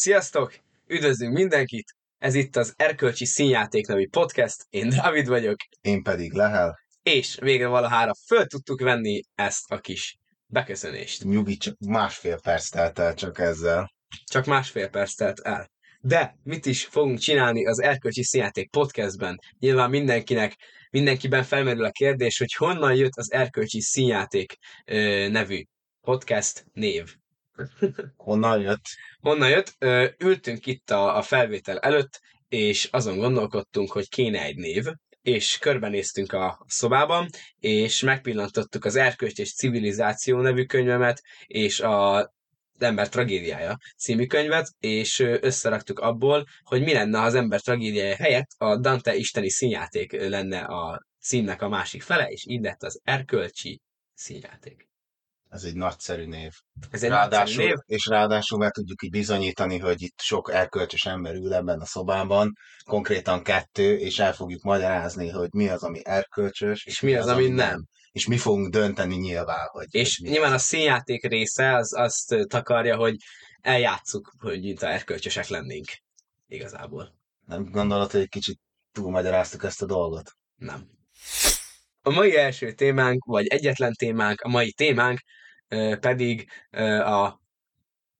Sziasztok! Üdvözlünk mindenkit! Ez itt az Erkölcsi Színjáték nevű podcast, én Dávid vagyok, Én pedig Lehel. és végre valahára föl tudtuk venni ezt a kis beköszönést. Nyugi, csak másfél perc telt el csak ezzel. Csak másfél perc telt el. De mit is fogunk csinálni az Erkölcsi Színjáték podcastben? Nyilván mindenkinek, mindenkiben felmerül a kérdés, hogy honnan jött az Erkölcsi Színjáték ö, nevű podcast név. Honnan jött? Honnan jött? Ültünk itt a, a felvétel előtt, és azon gondolkodtunk, hogy kéne egy név, és körbenéztünk a szobában, és megpillantottuk az Erkölcs és Civilizáció nevű könyvemet, és a az ember tragédiája című könyvet, és összeraktuk abból, hogy mi lenne, az ember tragédiája helyett a Dante isteni színjáték lenne a címnek a másik fele, és így lett az erkölcsi színjáték. Ez egy nagyszerű név. Ez egy ráadásul, nagyszerű név, És ráadásul meg tudjuk így bizonyítani, hogy itt sok erkölcsös ember ül ebben a szobában, konkrétan kettő, és el fogjuk magyarázni, hogy mi az, ami erkölcsös, és mi az, ami nem. És mi fogunk dönteni nyilván, hogy... És hogy nyilván a színjáték része az azt takarja, hogy eljátszuk, hogy a erkölcsösek lennénk. Igazából. Nem gondolod, hogy egy kicsit túlmagyaráztuk ezt a dolgot? Nem. A mai első témánk, vagy egyetlen témánk, a mai témánk pedig a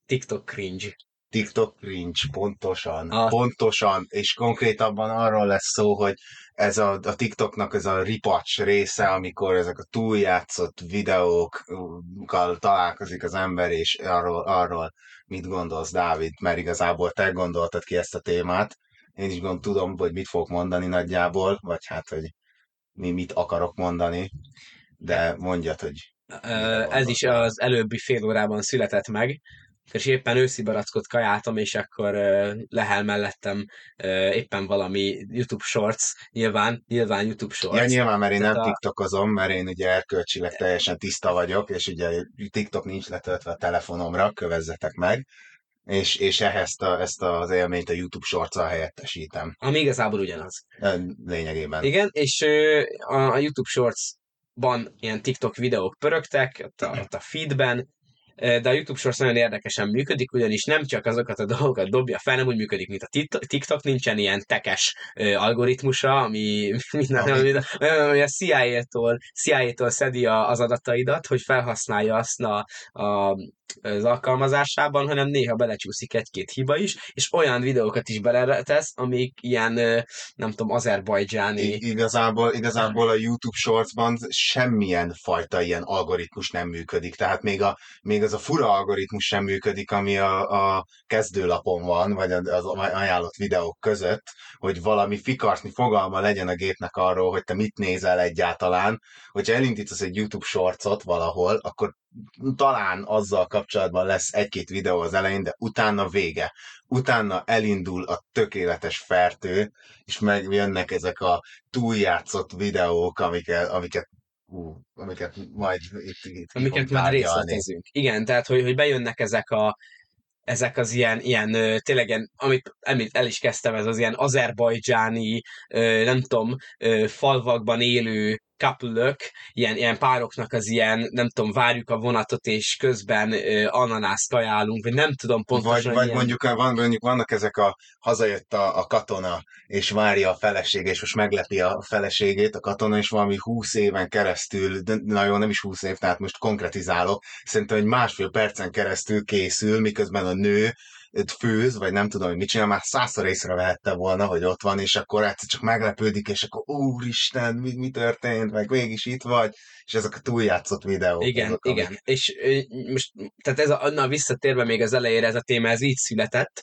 TikTok cringe. TikTok cringe, pontosan, A- pontosan, és konkrétabban arról lesz szó, hogy ez a, a TikToknak ez a ripacs része, amikor ezek a túljátszott videókkal találkozik az ember, és arról, arról mit gondolsz, Dávid, mert igazából te gondoltad ki ezt a témát. Én is gond, tudom, hogy mit fogok mondani nagyjából, vagy hát, hogy mi mit akarok mondani, de mondjad, hogy ez is az előbbi fél órában született meg, és éppen őszi barackot kajáltam, és akkor lehel mellettem éppen valami YouTube Shorts, nyilván, nyilván YouTube Shorts. Ja, nyilván, mert én nem a- tiktokozom, mert én ugye erkölcsileg teljesen tiszta vagyok, és ugye TikTok nincs letöltve a telefonomra, kövezzetek meg, és, és ehhez a, ezt az élményt a YouTube shorts helyettesítem. Ami igazából ugyanaz. Lényegében. Igen, és a, a YouTube Shorts-ban ilyen TikTok videók pörögtek, ott a, ott a feedben, de a YouTube Shorts nagyon érdekesen működik, ugyanis nem csak azokat a dolgokat dobja fel, nem úgy működik, mint a TikTok, nincsen ilyen tekes ö, algoritmusa, ami, minden, Ami- ami, a CIA-tól, CIA-tól szedi a, az adataidat, hogy felhasználja azt a, a, az alkalmazásában, hanem néha belecsúszik egy-két hiba is, és olyan videókat is beletesz, amik ilyen, ö, nem tudom, azerbajdzsáni, I- igazából, igazából a YouTube Shortsban semmilyen fajta ilyen algoritmus nem működik. Tehát még, a, még az a fura algoritmus sem működik, ami a, a kezdőlapon van, vagy az ajánlott videók között, hogy valami fikartni fogalma legyen a gépnek arról, hogy te mit nézel egyáltalán. Hogyha elindítasz egy YouTube Shortsot valahol, akkor talán azzal kapcsolatban lesz egy-két videó az elején, de utána vége. Utána elindul a tökéletes fertő, és megjönnek ezek a túljátszott videók, amiket, amiket, ú, amiket majd itt, itt amiket tárgyalni. részletezünk. Igen, tehát, hogy, hogy bejönnek ezek a ezek az ilyen, ilyen tényleg, ilyen, amit amit el is kezdtem, ez az ilyen azerbajdzsáni, nem tudom, falvakban élő couple ilyen, ilyen pároknak az ilyen, nem tudom, várjuk a vonatot, és közben ö, ananászt kajálunk, vagy nem tudom Vagy, pontosan vagy ilyen. mondjuk, van, mondjuk vannak ezek a hazajött a, a katona, és várja a felesége, és most meglepi a feleségét a katona, és valami húsz éven keresztül, de na jó, nem is húsz év, tehát most konkretizálok, szerintem egy másfél percen keresztül készül, miközben a nő főz, vagy nem tudom, hogy mit csinál, már százszor észrevehette volna, hogy ott van, és akkor egyszer csak meglepődik, és akkor úristen, mi, mi történt, meg mégis itt vagy, és ezek a túljátszott videók. Igen, azok, igen. amik- És most, tehát ez a, na visszatérve még az elejére ez a téma, ez így született,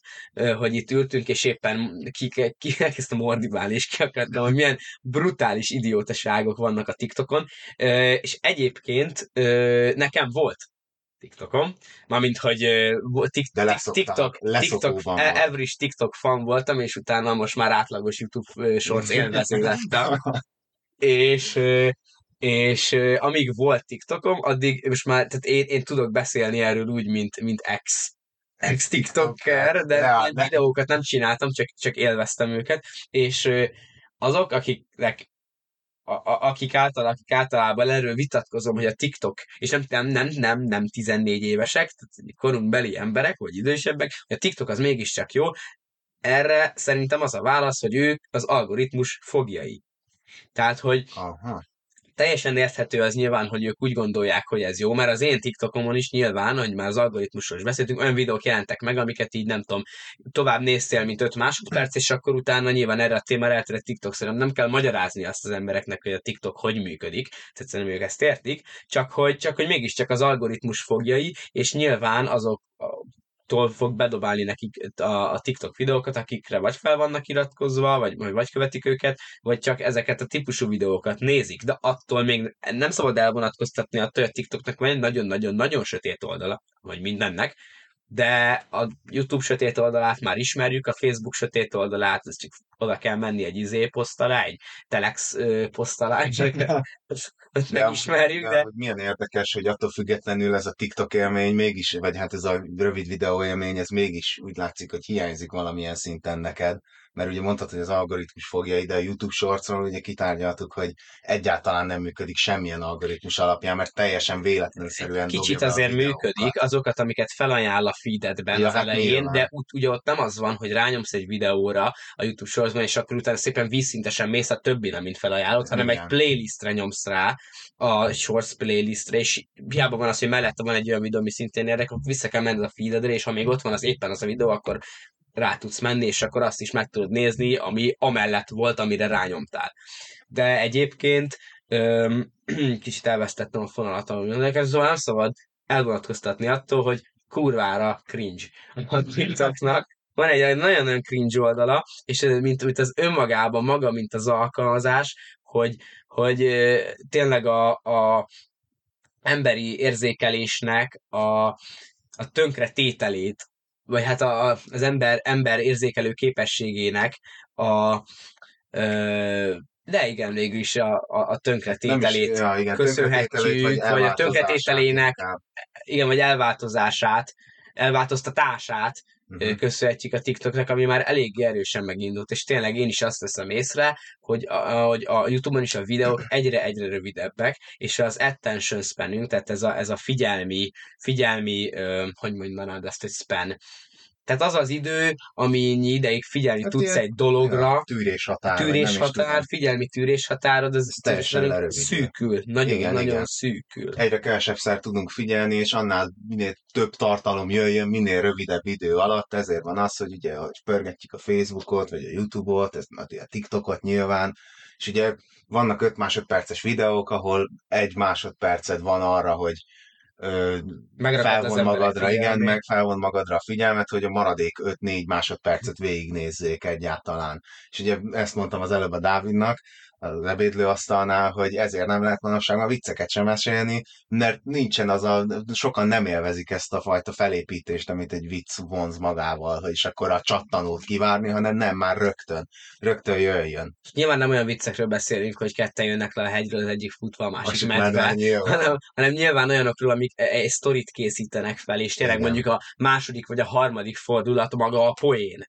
hogy itt ültünk, és éppen ki, ki elkezdtem ordibálni, és ki akartam, hogy milyen brutális idiótaságok vannak a TikTokon, és egyébként nekem volt TikTokom, mármint, hogy tik, De leszoktál, TikTok, TikTok, leszokóban e- average TikTok fan voltam, és utána most már átlagos YouTube Shorts élvező lettem és, és amíg volt TikTokom, addig most már, tehát én, én tudok beszélni erről úgy, mint, mint ex, ex TikToker, de ilyen de- videókat nem csináltam, csak, csak élveztem őket, és azok, akiknek a, a, akik, által, akik általában erről vitatkozom, hogy a TikTok, és nem, nem, nem, nem, nem 14 évesek, tehát korunkbeli emberek, vagy idősebbek, hogy a TikTok az mégiscsak jó, erre szerintem az a válasz, hogy ők az algoritmus fogjai. Tehát, hogy Aha. Teljesen érthető az nyilván, hogy ők úgy gondolják, hogy ez jó, mert az én TikTokomon is nyilván, hogy már az algoritmusról is beszéltünk, olyan videók jelentek meg, amiket így nem tudom, tovább néztél, mint 5 másodperc, és akkor utána nyilván erre a témára eltérő TikTok szerintem nem kell magyarázni azt az embereknek, hogy a TikTok hogy működik, tehát szerintem ők ezt értik, csak hogy, csak hogy mégiscsak az algoritmus fogjai, és nyilván azok tól fog bedobálni nekik a, a TikTok videókat, akikre vagy fel vannak iratkozva, vagy, vagy, vagy követik őket, vagy csak ezeket a típusú videókat nézik. De attól még nem szabad elvonatkoztatni attól, hogy a TikToknak van egy nagyon-nagyon-nagyon sötét oldala, vagy mindennek, de a YouTube sötét oldalát már ismerjük, a Facebook sötét oldalát, ez csak oda kell menni egy izé poszt alá, egy telex poszt alá, ezt megismerjük, de... de... Milyen érdekes, hogy attól függetlenül ez a TikTok élmény mégis, vagy hát ez a rövid videó élmény, ez mégis úgy látszik, hogy hiányzik valamilyen szinten neked mert ugye mondtad, hogy az algoritmus fogja ide a YouTube Shortsról, ugye kitárgyaltuk, hogy egyáltalán nem működik semmilyen algoritmus alapján, mert teljesen véletlenszerűen Kicsit azért működik, azokat, amiket felajánl a feededben ja, az hát elején, nyilván. de úgy, ugye ott nem az van, hogy rányomsz egy videóra a YouTube Shortsban, és akkor utána szépen vízszintesen mész a többire, mint felajánlott, hanem Igen. egy playlistre nyomsz rá, a Shorts playlistre, és hiába van az, hogy mellette van egy olyan videó, ami szintén érdekel, vissza kell menni a feededre, és ha még ott van az éppen az a videó, akkor rá tudsz menni, és akkor azt is meg tudod nézni, ami amellett volt, amire rányomtál. De egyébként öm, kicsit elvesztettem a fonalat, ami szóval nem szabad elvonatkoztatni attól, hogy kurvára cringe a TikToknak. Van egy nagyon-nagyon cringe oldala, és mint, mint az önmagában maga, mint az alkalmazás, hogy, hogy tényleg a, a emberi érzékelésnek a, a tönkre tételét vagy hát a, az ember, ember érzékelő képességének a ö, de igen, végül is a, a, a tönkretételét is, ja, igen, köszönhetjük, vagy, vagy a tönkretételének, igen, vagy elváltozását, elváltoztatását uh-huh. köszönhetjük a TikToknak, ami már elég erősen megindult, és tényleg én is azt veszem észre, hogy a, hogy a YouTube-on is a videók egyre-egyre rövidebbek, és az attention spanünk, tehát ez a, ez a figyelmi, figyelmi, hogy mondanád ezt, hogy span, tehát az az idő, amennyi ideig figyelni hát tudsz egy dologra. Ja, tűréshatár. Tűréshatár, figyelmi tűréshatárod, ez teljesen szűkül. Nagyon, igen, nagyon igen. szűkül. Egyre kevesebbszer tudunk figyelni, és annál minél több tartalom jöjjön, minél rövidebb idő alatt, ezért van az, hogy ugye, hogy pörgetjük a Facebookot, vagy a YouTube-ot, ez, a TikTokot nyilván, és ugye vannak 5 másodperces videók, ahol egy másodperced van arra, hogy felvon magadra, igen, meg felvon magadra a figyelmet, hogy a maradék 5-4 másodpercet végignézzék egyáltalán. És ugye ezt mondtam az előbb a Dávidnak, az ebédlőasztalnál, hogy ezért nem lehet manapság a vicceket sem mesélni, mert nincsen az a, sokan nem élvezik ezt a fajta felépítést, amit egy vicc vonz magával, hogy is akkor a csattanót kivárni, hanem nem már rögtön, rögtön jöjjön. Nyilván nem olyan viccekről beszélünk, hogy ketten jönnek le a hegyről, az egyik futva, a másik medve, hanem, hanem nyilván olyanokról, amik e- egy sztorit készítenek fel, és tényleg Igen. mondjuk a második vagy a harmadik fordulat maga a poén.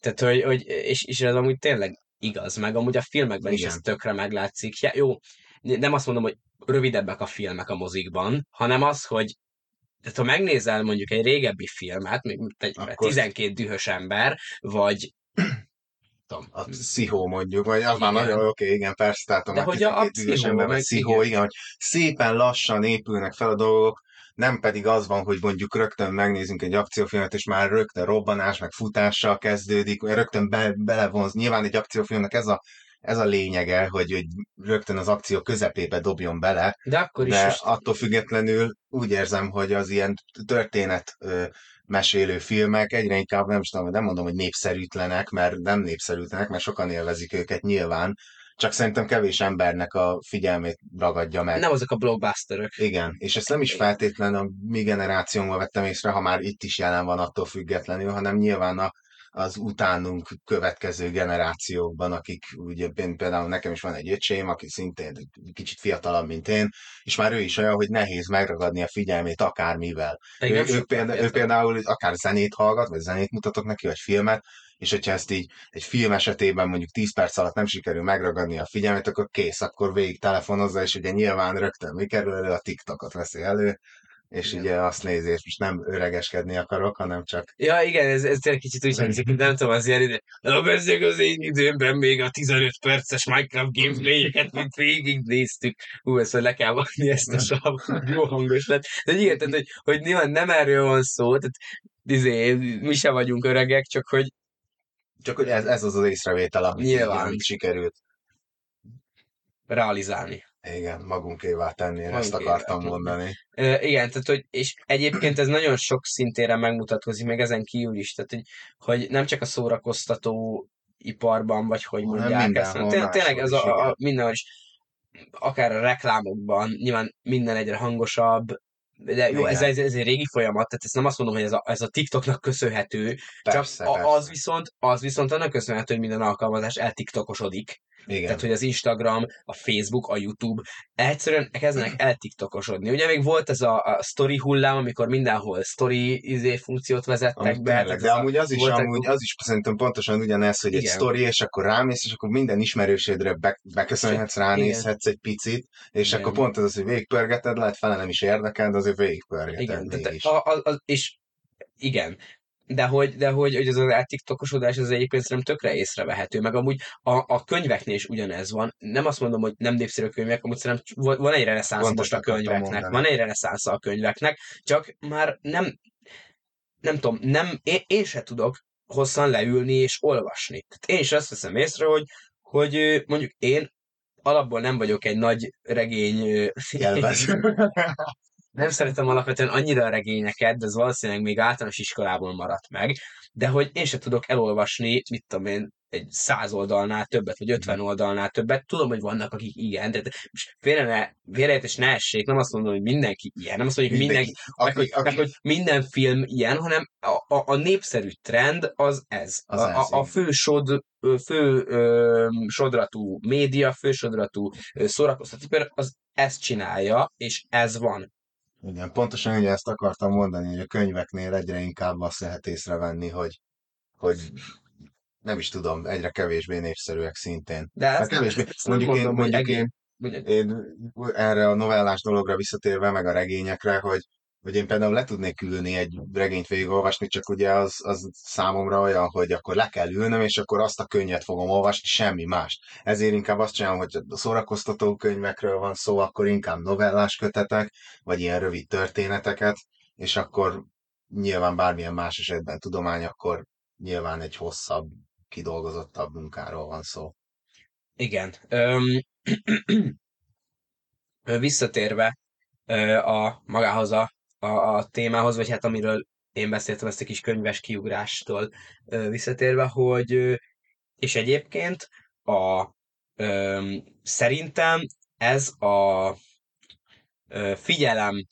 Tehát, hogy, hogy és, és ez amúgy tényleg igaz, meg amúgy a filmekben Igen. is ez tökre meglátszik. Ja, jó, nem azt mondom, hogy rövidebbek a filmek a mozikban, hanem az, hogy tehát ha megnézel mondjuk egy régebbi filmet, egy Akkor... 12 dühös ember, vagy tudom. A pszichó mondjuk, vagy az igen. már nagyon oké, okay, igen, persze, tehát a De hogy a, a pszichó, ember, vagy pszichó, igen. igen, hogy szépen lassan épülnek fel a dolgok, nem pedig az van, hogy mondjuk rögtön megnézünk egy akciófilmet, és már rögtön robbanás, meg futással kezdődik, rögtön be, belevonz. Nyilván egy akciófilmnek ez a, ez a lényege, hogy, hogy rögtön az akció közepébe dobjon bele, de, akkor is de most... attól függetlenül úgy érzem, hogy az ilyen történet mesélő filmek egyre inkább nem, nem mondom, hogy népszerűtlenek, mert nem népszerűtlenek, mert sokan élvezik őket nyilván, csak szerintem kevés embernek a figyelmét ragadja meg. Nem azok a blockbusterök. Igen, és ezt nem is feltétlenül a mi generációnkban vettem észre, ha már itt is jelen van attól függetlenül, hanem nyilván a, az utánunk következő generációkban, akik ugye például nekem is van egy öcsém, aki szintén kicsit fiatalabb, mint én, és már ő is olyan, hogy nehéz megragadni a figyelmét akármivel. Ő, ő, például, ő például akár zenét hallgat, vagy zenét mutatok neki, vagy filmet, és hogyha ezt így egy film esetében mondjuk 10 perc alatt nem sikerül megragadni a figyelmet, akkor kész, akkor végig telefonozza, és ugye nyilván rögtön mi kerül elő, a TikTokot veszi elő, és igen. ugye azt nézi, és most nem öregeskedni akarok, hanem csak... Ja, igen, ez, ez tényleg kicsit úgy hangzik, nem tudom, az ilyen ide. Na, bezzeg az én időmben még a 15 perces Minecraft gameplayeket, mint végig néztük. Hú, ezt, hogy le kell vanni ezt a savot, jó hangos lett. De igen, tehát, hogy, hogy nyilván nem erről van szó, tehát izé, mi sem vagyunk öregek, csak hogy csak hogy ez, ez az az észrevétel, amit Nyilván. Így, sikerült realizálni. Igen, magunkévá tenni, Magunk ezt akartam tenni. mondani. E, igen, tehát hogy, és egyébként ez nagyon sok szintére megmutatkozik, meg ezen kívül is, tehát hogy, hogy nem csak a szórakoztató iparban, vagy hogy mondják ezt, tényleg, tényleg ez a, a, mindenhol is, akár a reklámokban, nyilván minden egyre hangosabb, de jó, ez, ez, ez egy régi folyamat, tehát ezt nem azt mondom, hogy ez a, ez a TikToknak köszönhető, persze, csak persze. az viszont, az viszont annak köszönhető, hogy minden alkalmazás eltiktokosodik. Igen. Tehát, hogy az Instagram, a Facebook, a YouTube egyszerűen kezdenek eltiktokosodni. Ugye még volt ez a, a story hullám, amikor mindenhol story izé funkciót vezettek Amit be. Tényleg, de amúgy az is, amúgy az is szerintem pontosan ugyanez, hogy Igen. egy story, és akkor rámész, és akkor minden ismerősédre be, beköszönhetsz, ránézhetsz Igen. egy picit, és Igen. akkor pont az az, hogy végigpörgeted, lehet fele nem is érdekel, de azért végigpörgeted Igen, tehát, a, a, a, és igen, de hogy, de hogy, hogy ez az eltiktokosodás az egyébként szerintem tökre észrevehető, meg amúgy a, a könyveknél is ugyanez van. Nem azt mondom, hogy nem népszerű könyvek, amúgy szerintem van egy reneszánsz most a könyveknek, van egy reneszánsz a könyveknek, csak már nem, nem tudom, nem, én, én se tudok hosszan leülni és olvasni. Tehát én is azt veszem észre, hogy, hogy mondjuk én alapból nem vagyok egy nagy regény nem szeretem alapvetően annyira a regényeket, de ez valószínűleg még általános iskolából maradt meg, de hogy én se tudok elolvasni, mit tudom én, egy száz oldalnál többet, vagy ötven oldalnál többet. Tudom, hogy vannak, akik igen, de most félre ne, félreértés ne essék, nem azt mondom, hogy mindenki ilyen, nem azt mondjuk, hogy mindenki, mindenki aki, meg, aki... Meg, hogy minden film ilyen, hanem a, a, a népszerű trend az ez. Az a, ez a, a fő sod, fő ö, sodratú média, fő sodratú szórakoztató, az ezt csinálja, és ez van. Igen, pontosan ugye ezt akartam mondani, hogy a könyveknél egyre inkább azt lehet észrevenni, hogy, hogy nem is tudom, egyre kevésbé népszerűek szintén. De hát kevésbé. Mondjuk, mondom, én, mondjuk én, én, erre a novellás dologra visszatérve, meg a regényekre, hogy hogy én például le tudnék ülni egy regényt végigolvasni, csak ugye az, az számomra olyan, hogy akkor le kell ülnöm, és akkor azt a könyvet fogom olvasni, semmi más. Ezért inkább azt csinálom, hogy a szórakoztató könyvekről van szó, akkor inkább novellás kötetek, vagy ilyen rövid történeteket, és akkor nyilván bármilyen más esetben tudomány, akkor nyilván egy hosszabb, kidolgozottabb munkáról van szó. Igen. Öm, visszatérve a magához a a, a témához, vagy hát amiről én beszéltem ezt a kis könyves kiugrástól ö, visszatérve, hogy ö, és egyébként a ö, szerintem ez a ö, figyelem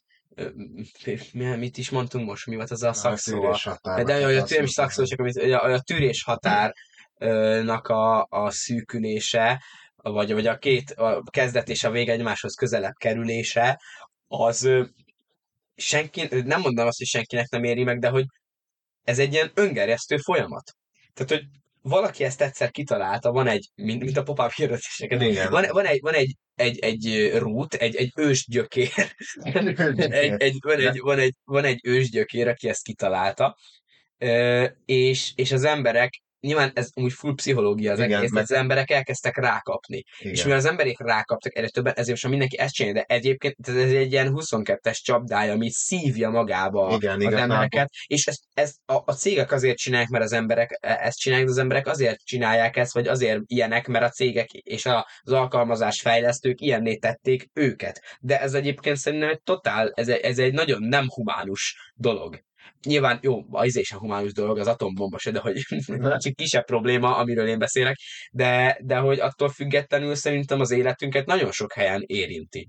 mit is mondtunk most, mi volt az a szakszó? A de a, a tűrés szakszó, csak amit, a, a tűrés határnak a, a szűkülése, vagy, vagy a két a kezdet és a vége egymáshoz közelebb kerülése, az senki, nem mondom azt, hogy senkinek nem éri meg, de hogy ez egy ilyen öngerjesztő folyamat. Tehát, hogy valaki ezt egyszer kitalálta, van egy, mint, mint a pop-up hirdetéseket, van, van, egy, van egy, egy, egy rút, egy, egy ősgyökér, egy, egy, van, egy, van, egy, van egy ősgyökér, aki ezt kitalálta, és, és az emberek nyilván ez úgy full pszichológia az Igen, egész, meg... az emberek elkezdtek rákapni. Igen. És mivel az emberek rákaptak egyre többen, ezért most mindenki ezt csinálja, de egyébként ez egy ilyen 22-es csapdája, ami szívja magába Igen, az embereket, és ezt, ezt a, a cégek azért csinálják, mert az emberek e, ezt csinálják, de az emberek azért csinálják ezt, vagy azért ilyenek, mert a cégek és az alkalmazás fejlesztők ilyenné tették őket. De ez egyébként szerintem egy totál, ez egy, ez egy nagyon nem humánus dolog nyilván jó, az is a humánus dolog, az atombomba se, de hogy csak kisebb probléma, amiről én beszélek, de, de hogy attól függetlenül szerintem az életünket nagyon sok helyen érinti.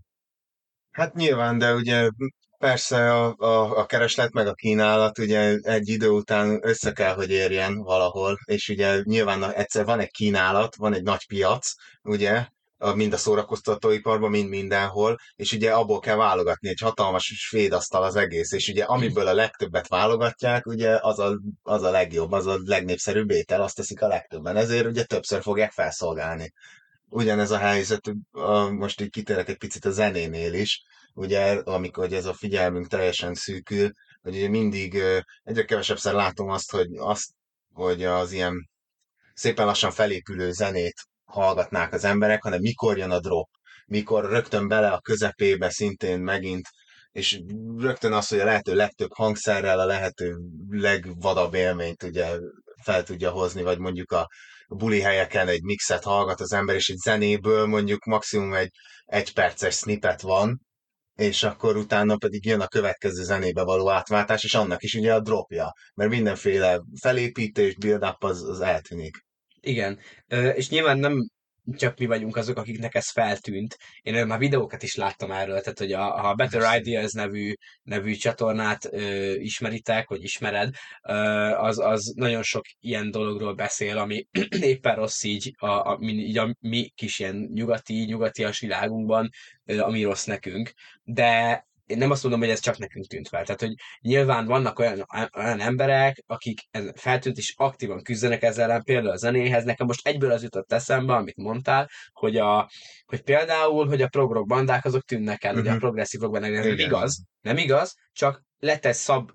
Hát nyilván, de ugye persze a, a, a kereslet meg a kínálat ugye egy idő után össze kell, hogy érjen valahol, és ugye nyilván egyszer van egy kínálat, van egy nagy piac, ugye, mind a szórakoztatóiparban, mind mindenhol, és ugye abból kell válogatni, egy hatalmas svéd asztal az egész, és ugye amiből a legtöbbet válogatják, ugye az a, az a legjobb, az a legnépszerűbb étel, azt teszik a legtöbben, ezért ugye többször fogják felszolgálni. Ugyanez a helyzet, most így kitérek egy picit a zenénél is, ugye amikor ez a figyelmünk teljesen szűkül, hogy ugye mindig egyre kevesebbszer látom azt, hogy, azt, hogy az ilyen szépen lassan felépülő zenét hallgatnák az emberek, hanem mikor jön a drop, mikor rögtön bele a közepébe szintén megint, és rögtön az, hogy a lehető legtöbb hangszerrel a lehető legvadabb élményt ugye fel tudja hozni, vagy mondjuk a buli helyeken egy mixet hallgat az ember, és egy zenéből mondjuk maximum egy egy perces snippet van, és akkor utána pedig jön a következő zenébe való átváltás, és annak is ugye a dropja, mert mindenféle felépítés, build-up az, az eltűnik. Igen, és nyilván nem csak mi vagyunk azok, akiknek ez feltűnt. Én már videókat is láttam erről, tehát hogy a, a Better Ideas nevű, nevű csatornát ö, ismeritek, vagy ismered, ö, az, az nagyon sok ilyen dologról beszél, ami éppen rossz így a, a, mi, így a mi kis ilyen nyugati, nyugatias világunkban, ö, ami rossz nekünk. De én nem azt mondom, hogy ez csak nekünk tűnt fel. Tehát, hogy nyilván vannak olyan, olyan emberek, akik feltűnt és aktívan küzdenek ezzel ellen, például a zenéhez. Nekem most egyből az jutott eszembe, amit mondtál, hogy, a, hogy például, hogy a progrok bandák azok tűnnek el, uh-huh. ugye a mhm. progresszív rock bandák, ez nem igaz, nem igaz, csak lett egy szab,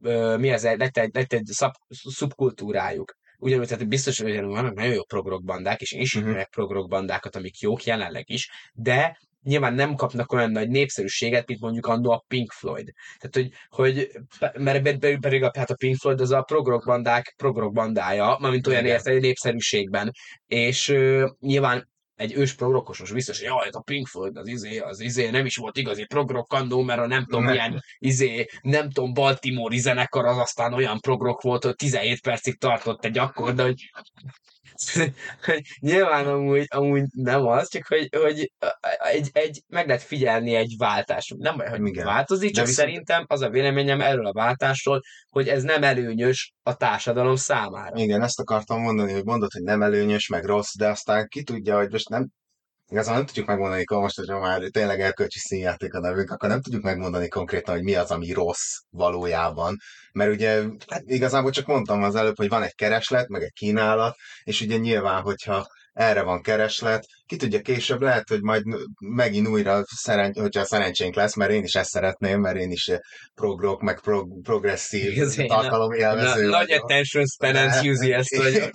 ö, mi az, lett egy, lett egy szab, szubkultúrájuk ugyanúgy, tehát biztos, hogy vannak nagyon jó progrok bandák, és én is uh-huh. progrok bandákat, amik jók jelenleg is, de nyilván nem kapnak olyan nagy népszerűséget, mint mondjuk annó a Pink Floyd. Tehát, hogy, hogy mert pedig a, hát a Pink Floyd az a progrok bandák progrok bandája, mint olyan érte népszerűségben. És uh, nyilván egy ős progrokosos biztos, hogy jaj, a Pink Floyd az izé, az izé nem is volt igazi progrok annó, mert a nem tudom milyen izé, nem tudom, Baltimore zenekar az aztán olyan progrok volt, hogy 17 percig tartott egy akkor, de hogy nyilván amúgy, amúgy nem az, csak hogy, hogy egy, egy, meg lehet figyelni egy váltás. Nem baj, hogy Igen. változik, csak viszont... szerintem az a véleményem erről a váltásról, hogy ez nem előnyös a társadalom számára. Igen, ezt akartam mondani, hogy mondod, hogy nem előnyös, meg rossz, de aztán ki tudja, hogy most nem Igazán nem tudjuk megmondani, hogy most, hogyha már tényleg elkölcsi színjáték a nevünk, akkor nem tudjuk megmondani konkrétan, hogy mi az, ami rossz valójában. Mert ugye hát igazából csak mondtam az előbb, hogy van egy kereslet, meg egy kínálat, és ugye nyilván, hogyha erre van kereslet, ki tudja később, lehet, hogy majd megint újra, szeren, hogyha szerencsénk lesz, mert én is ezt szeretném, mert én is progrok, meg prog, progresszív tartalom élvező Nagy attention span enthusiast vagyok.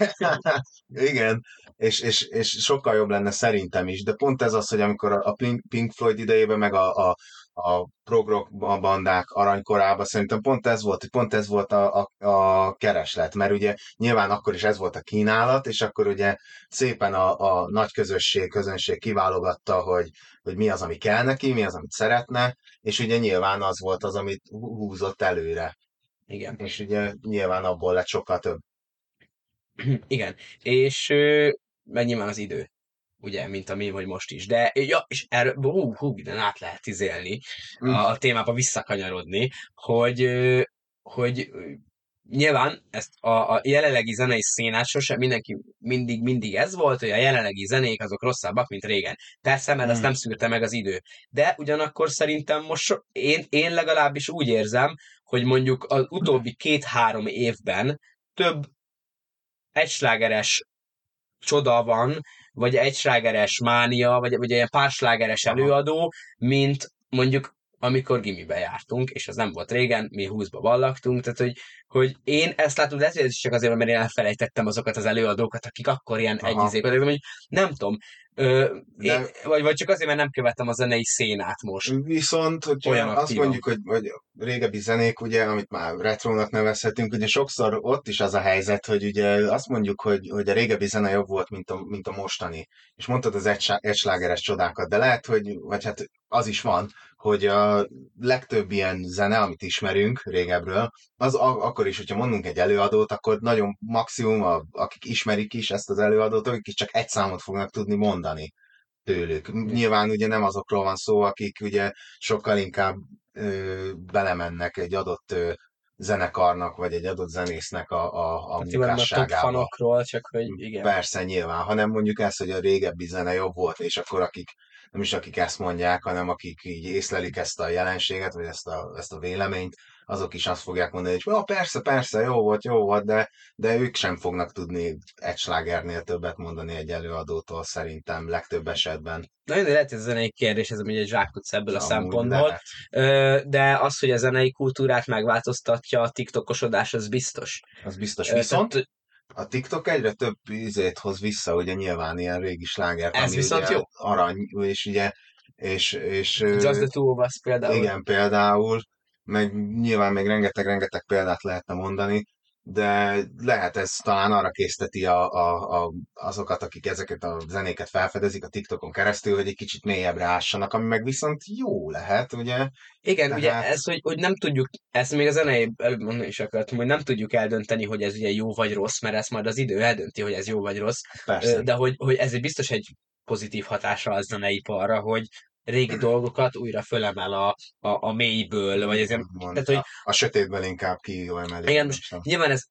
Igen, és, és, és sokkal jobb lenne szerintem is, de pont ez az, hogy amikor a Pink Floyd idejében, meg a, a, a progrok a bandák aranykorában szerintem pont ez volt, pont ez volt a, a, a kereslet, mert ugye nyilván akkor is ez volt a kínálat, és akkor ugye szépen a, a nagy közösség, közönség kiválogatta, hogy, hogy mi az, ami kell neki, mi az, amit szeretne, és ugye nyilván az volt az, amit húzott előre. Igen. És ugye nyilván abból lett sokkal több. Igen, és meg nyilván az idő, ugye, mint a mi vagy most is. De, ja, és erről, hú, hú, de át lehet izélni, a, a témába visszakanyarodni, hogy, hogy nyilván ezt a, a jelenlegi zenei szénát sosem mindenki mindig, mindig ez volt, hogy a jelenlegi zenék azok rosszabbak, mint régen. Persze, mert mm. azt nem szűrte meg az idő. De ugyanakkor szerintem most so, én, én legalábbis úgy érzem, hogy mondjuk az utóbbi két-három évben több egyslágeres csoda van, vagy egyslágeres mánia, vagy, vagy egy párslágeres előadó, mint mondjuk amikor gimibe jártunk, és az nem volt régen, mi húszba ballaktunk, tehát hogy, hogy én ezt látom, lehet, hogy ez is csak azért, mert én elfelejtettem azokat az előadókat, akik akkor ilyen egy izéket, hogy nem tudom, Ö, de... én, vagy, vagy csak azért, mert nem követtem a zenei szénát most. Viszont, hogyha Olyan azt aktívan. mondjuk, hogy, hogy régebbi zenék, ugye, amit már retrónak nevezhetünk, ugye sokszor ott is az a helyzet, hogy ugye azt mondjuk, hogy, hogy a régebbi zene jobb volt, mint a, mint a mostani. És mondtad az egyslágeres csodákat, de lehet, hogy, vagy hát az is van, hogy a legtöbb ilyen zene, amit ismerünk régebről, az a, akkor is, hogyha mondunk egy előadót, akkor nagyon maximum, a, akik ismerik is ezt az előadót, akik is csak egy számot fognak tudni mondani tőlük. Nyilván ugye nem azokról van szó, akik ugye sokkal inkább ö, belemennek egy adott ö, zenekarnak, vagy egy adott zenésznek a, a, a Hát munkásságába. fanokról, csak hogy igen. Persze, nyilván, hanem mondjuk ezt, hogy a régebbi zene jobb volt, és akkor akik, nem is akik ezt mondják, hanem akik így észlelik ezt a jelenséget, vagy ezt a, ezt a véleményt, azok is azt fogják mondani, hogy oh, persze, persze, jó volt, jó volt, de, de ők sem fognak tudni egy slágernél többet mondani egy előadótól szerintem legtöbb esetben. Na, de lehet, ez a zenei kérdés, ez ugye egy zsákutca ebből a Amúgy szempontból. lehet. De az, hogy a zenei kultúrát megváltoztatja a tiktokosodás, az biztos. Az biztos. Viszont tehát a TikTok egyre több ízét hoz vissza, ugye nyilván ilyen régi sláger, Ez viszont jó. arany, és ugye, és, és Just the two of us például. igen, például, meg nyilván még rengeteg-rengeteg példát lehetne mondani, de lehet ez talán arra készteti a, a, a, azokat, akik ezeket a zenéket felfedezik a TikTokon keresztül, hogy egy kicsit mélyebbre ássanak, ami meg viszont jó lehet, ugye? Igen, ugye Tehát- ez, hogy, hogy nem tudjuk, ezt még a zenei előbb mondani is akartam, hogy nem tudjuk eldönteni, hogy ez ugye jó vagy rossz, mert ezt majd az idő eldönti, hogy ez jó vagy rossz, Persze. De hogy, hogy ez biztos egy pozitív hatása a zeneiparra, hogy régi dolgokat újra fölemel a, a, a mélyből, vagy ez ilyen, Mond, tehát, hogy- a, a sötétből inkább kiemelik. Igen, most nyilván ez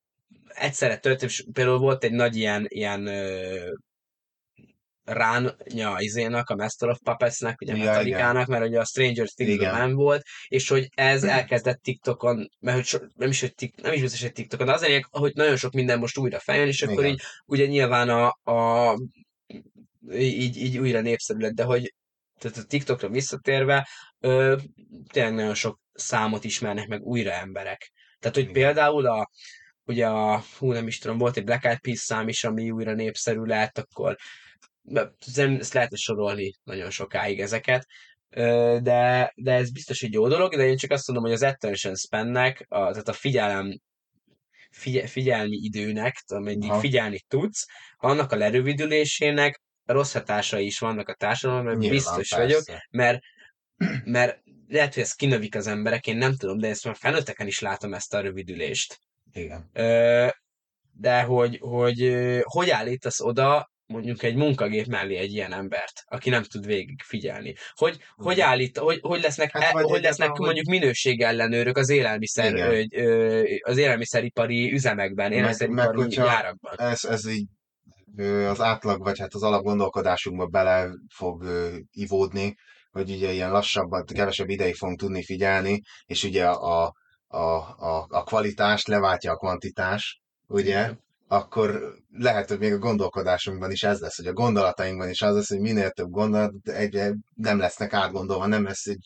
egyszerre történt, és például volt egy nagy ilyen, ilyen ö, ránja izének, a Master of Puppetsnek, ugye Ja, Metallica-nak, mert ugye a Stranger things nem volt, és hogy ez elkezdett TikTokon, mert hogy so, nem is, hogy tik, nem is biztos, hogy TikTokon, de az lényeg, hogy nagyon sok minden most újra feljön, és akkor Igen. így ugye nyilván a, a így, így újra népszerű lett, de hogy tehát a TikTokra visszatérve, ö, tényleg nagyon sok számot ismernek meg újra emberek. Tehát, hogy Igen. például a, ugye a, hú nem is tudom, volt egy Black Eyed Peas szám is, ami újra népszerű lett, akkor ezt lehetne sorolni nagyon sokáig ezeket, de, de ez biztos egy jó dolog, de én csak azt mondom, hogy az attention spannek, a, tehát a figyelem figye, figyelmi időnek, ameddig Aha. figyelni tudsz, annak a lerövidülésének rossz hatásai is vannak a társadalomra, Nyilván, biztos persze. vagyok, mert, mert lehet, hogy ez kinövik az emberek, én nem tudom, de ezt már felnőtteken is látom ezt a rövidülést. Igen. Ö, de hogy, hogy hogy állítasz oda mondjuk egy munkagép mellé egy ilyen embert, aki nem tud végig figyelni. Hogy, hogy állít, hogy, hogy lesznek, Hát vagy hogy lesznek egyáltalán, hogy- mondjuk minőségellenőrök az élelmiszer, Igen. ö, ö, az élelmiszeripari üzemekben, Meg- élelmiszeripari meg hogyha- gyárakban. Ez, ez így az átlag, vagy hát az alapgondolkodásunkba bele fog ivódni, hogy ugye ilyen lassabban, kevesebb ideig fogunk tudni figyelni, és ugye a, a, a, a kvalitást leváltja a kvantitás, ugye? Akkor lehet, hogy még a gondolkodásunkban is ez lesz, hogy a gondolatainkban is az lesz, hogy minél több gondolat egyre nem lesznek átgondolva, nem lesz egy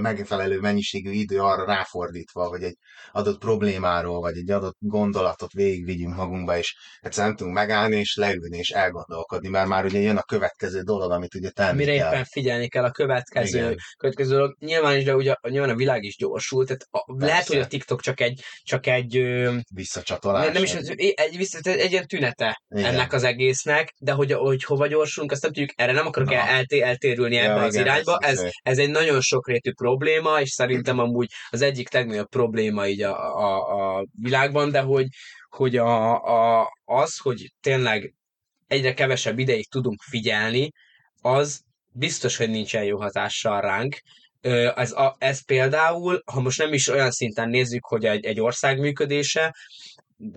megfelelő mennyiségű idő arra ráfordítva, hogy egy adott problémáról, vagy egy adott gondolatot végigvigyünk magunkba, és egyszerűen nem tudunk megállni, és leülni, és elgondolkodni, mert már ugye jön a következő dolog, amit ugye tenni Mire kell. éppen figyelni kell a következő, Igen. következő dolog. Nyilván is, de ugye nyilván a világ is gyorsult, tehát a, lehet, hogy a TikTok csak egy, csak egy Visszacsatolás. nem, nem is, az- egy, vissza, egy ilyen tünete Igen. ennek az egésznek, de hogy, hogy hova gyorsulunk, azt nem tudjuk, erre nem akarok el, elté, eltérülni Ja, ebbe az igen, irányba. ez- Ez, ez egy nagyon sokrétű probléma, és szerintem amúgy az egyik legnagyobb probléma így a, a, a világban, de hogy, hogy a, a, az, hogy tényleg egyre kevesebb ideig tudunk figyelni, az biztos, hogy nincsen jó hatással ránk. Ez, a, ez például, ha most nem is olyan szinten nézzük, hogy egy, egy ország működése,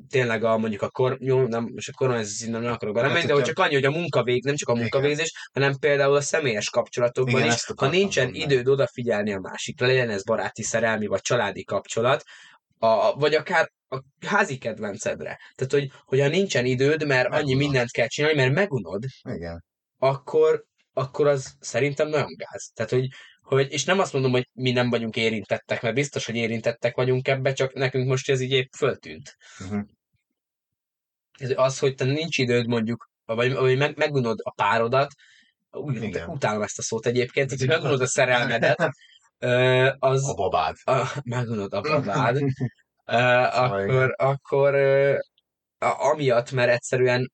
tényleg a, mondjuk a kor, jó, nem, most a koronázis nem akarok belemenni, Hát, de hogy csak annyi, hogy a munkavég, nem csak a Igen. munkavégzés, hanem például a személyes kapcsolatokban Igen, is, ha nincsen mondani. időd odafigyelni a másikra, legyen ez baráti szerelmi vagy családi kapcsolat, a, vagy akár a házi kedvencedre. Tehát, hogy, ha nincsen időd, mert annyi Megunod. mindent kell csinálni, mert megunod, Igen. akkor, akkor az szerintem nagyon gáz. Tehát, hogy, hogy, és nem azt mondom, hogy mi nem vagyunk érintettek, mert biztos, hogy érintettek vagyunk ebbe, csak nekünk most ez így épp föltűnt. Uh-huh. Ez az, hogy te nincs időd mondjuk, vagy, vagy meg, megunod a párodat, úgy, Igen. utálom ezt a szót egyébként, hogy megunod a szerelmedet, az, A babád. a, megunod a babád, Szóval akkor, akkor a, amiatt, mert egyszerűen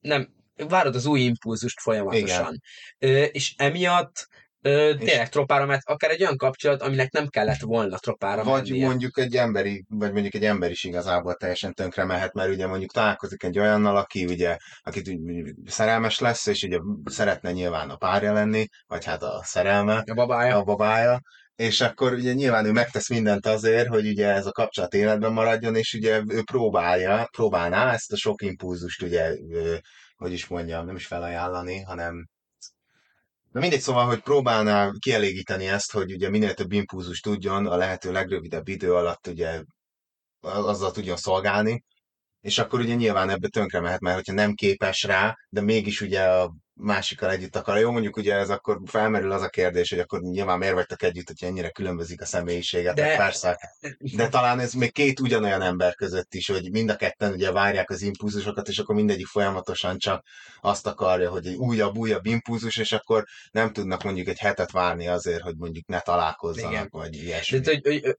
nem, várod az új impulzust folyamatosan. Ö, és emiatt ö, tényleg tropára, mert akár egy olyan kapcsolat, aminek nem kellett volna tropára Vagy mennie. mondjuk egy emberi, vagy mondjuk egy ember is igazából teljesen tönkre mehet, mert ugye mondjuk találkozik egy olyannal, aki ugye, akit szerelmes lesz, és ugye szeretne nyilván a párja lenni, vagy hát a szerelme, A babája. a babája, és akkor ugye nyilván ő megtesz mindent azért, hogy ugye ez a kapcsolat életben maradjon, és ugye ő próbálja, próbálná ezt a sok impulzust ugye, hogy is mondjam, nem is felajánlani, hanem Na mindegy, szóval, hogy próbálná kielégíteni ezt, hogy ugye minél több impulzus tudjon a lehető legrövidebb idő alatt ugye azzal tudjon szolgálni, és akkor ugye nyilván ebbe tönkre mehet, mert hogyha nem képes rá, de mégis ugye a másikkal együtt akar. Jó, mondjuk ugye ez akkor felmerül az a kérdés, hogy akkor nyilván miért vagytok együtt, hogy ennyire különbözik a személyiséget, de... persze. De talán ez még két ugyanolyan ember között is, hogy mind a ketten ugye várják az impulzusokat, és akkor mindegyik folyamatosan csak azt akarja, hogy egy újabb, újabb impulzus, és akkor nem tudnak mondjuk egy hetet várni azért, hogy mondjuk ne találkozzanak, Igen. vagy ilyesmi. De, hogy,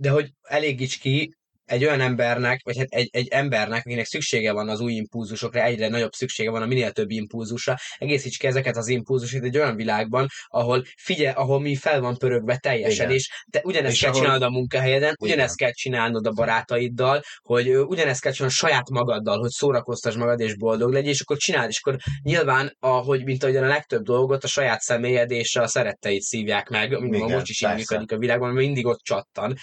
de hogy elégíts ki egy olyan embernek, vagy hát egy, egy embernek, akinek szüksége van az új impulzusokra, egyre nagyobb szüksége van a minél több impulzusra, egészíts ki ezeket az impulzusokat egy olyan világban, ahol figyel, ahol mi fel van pörögve teljesen, Igen. és te ugyanezt és kell ahol... csinálnod a munkahelyeden, Igen. ugyanezt kell csinálnod a barátaiddal, hogy ugyanezt kell csinálnod saját magaddal, hogy szórakoztasd magad és boldog legyél, és akkor csináld, és akkor nyilván, ahogy mint ahogyan a legtöbb dolgot a saját személyed és a szeretteid szívják meg, ami most is így működik a világban, mindig ott csattan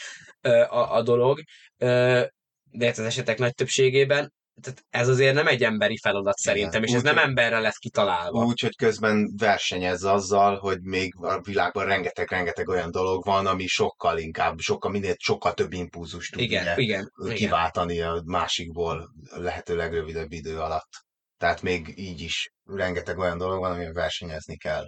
a, a dolog, de hát az esetek nagy többségében tehát ez azért nem egy emberi feladat szerintem, Igen. és úgy, ez nem emberre lett kitalálva. Úgy, hogy közben versenyez azzal, hogy még a világban rengeteg-rengeteg olyan dolog van, ami sokkal inkább, sokkal minél sokkal több impulzust tud igen, ugye, igen, kiváltani igen. a másikból lehető legrövidebb idő alatt. Tehát még így is rengeteg olyan dolog van, amivel versenyezni kell.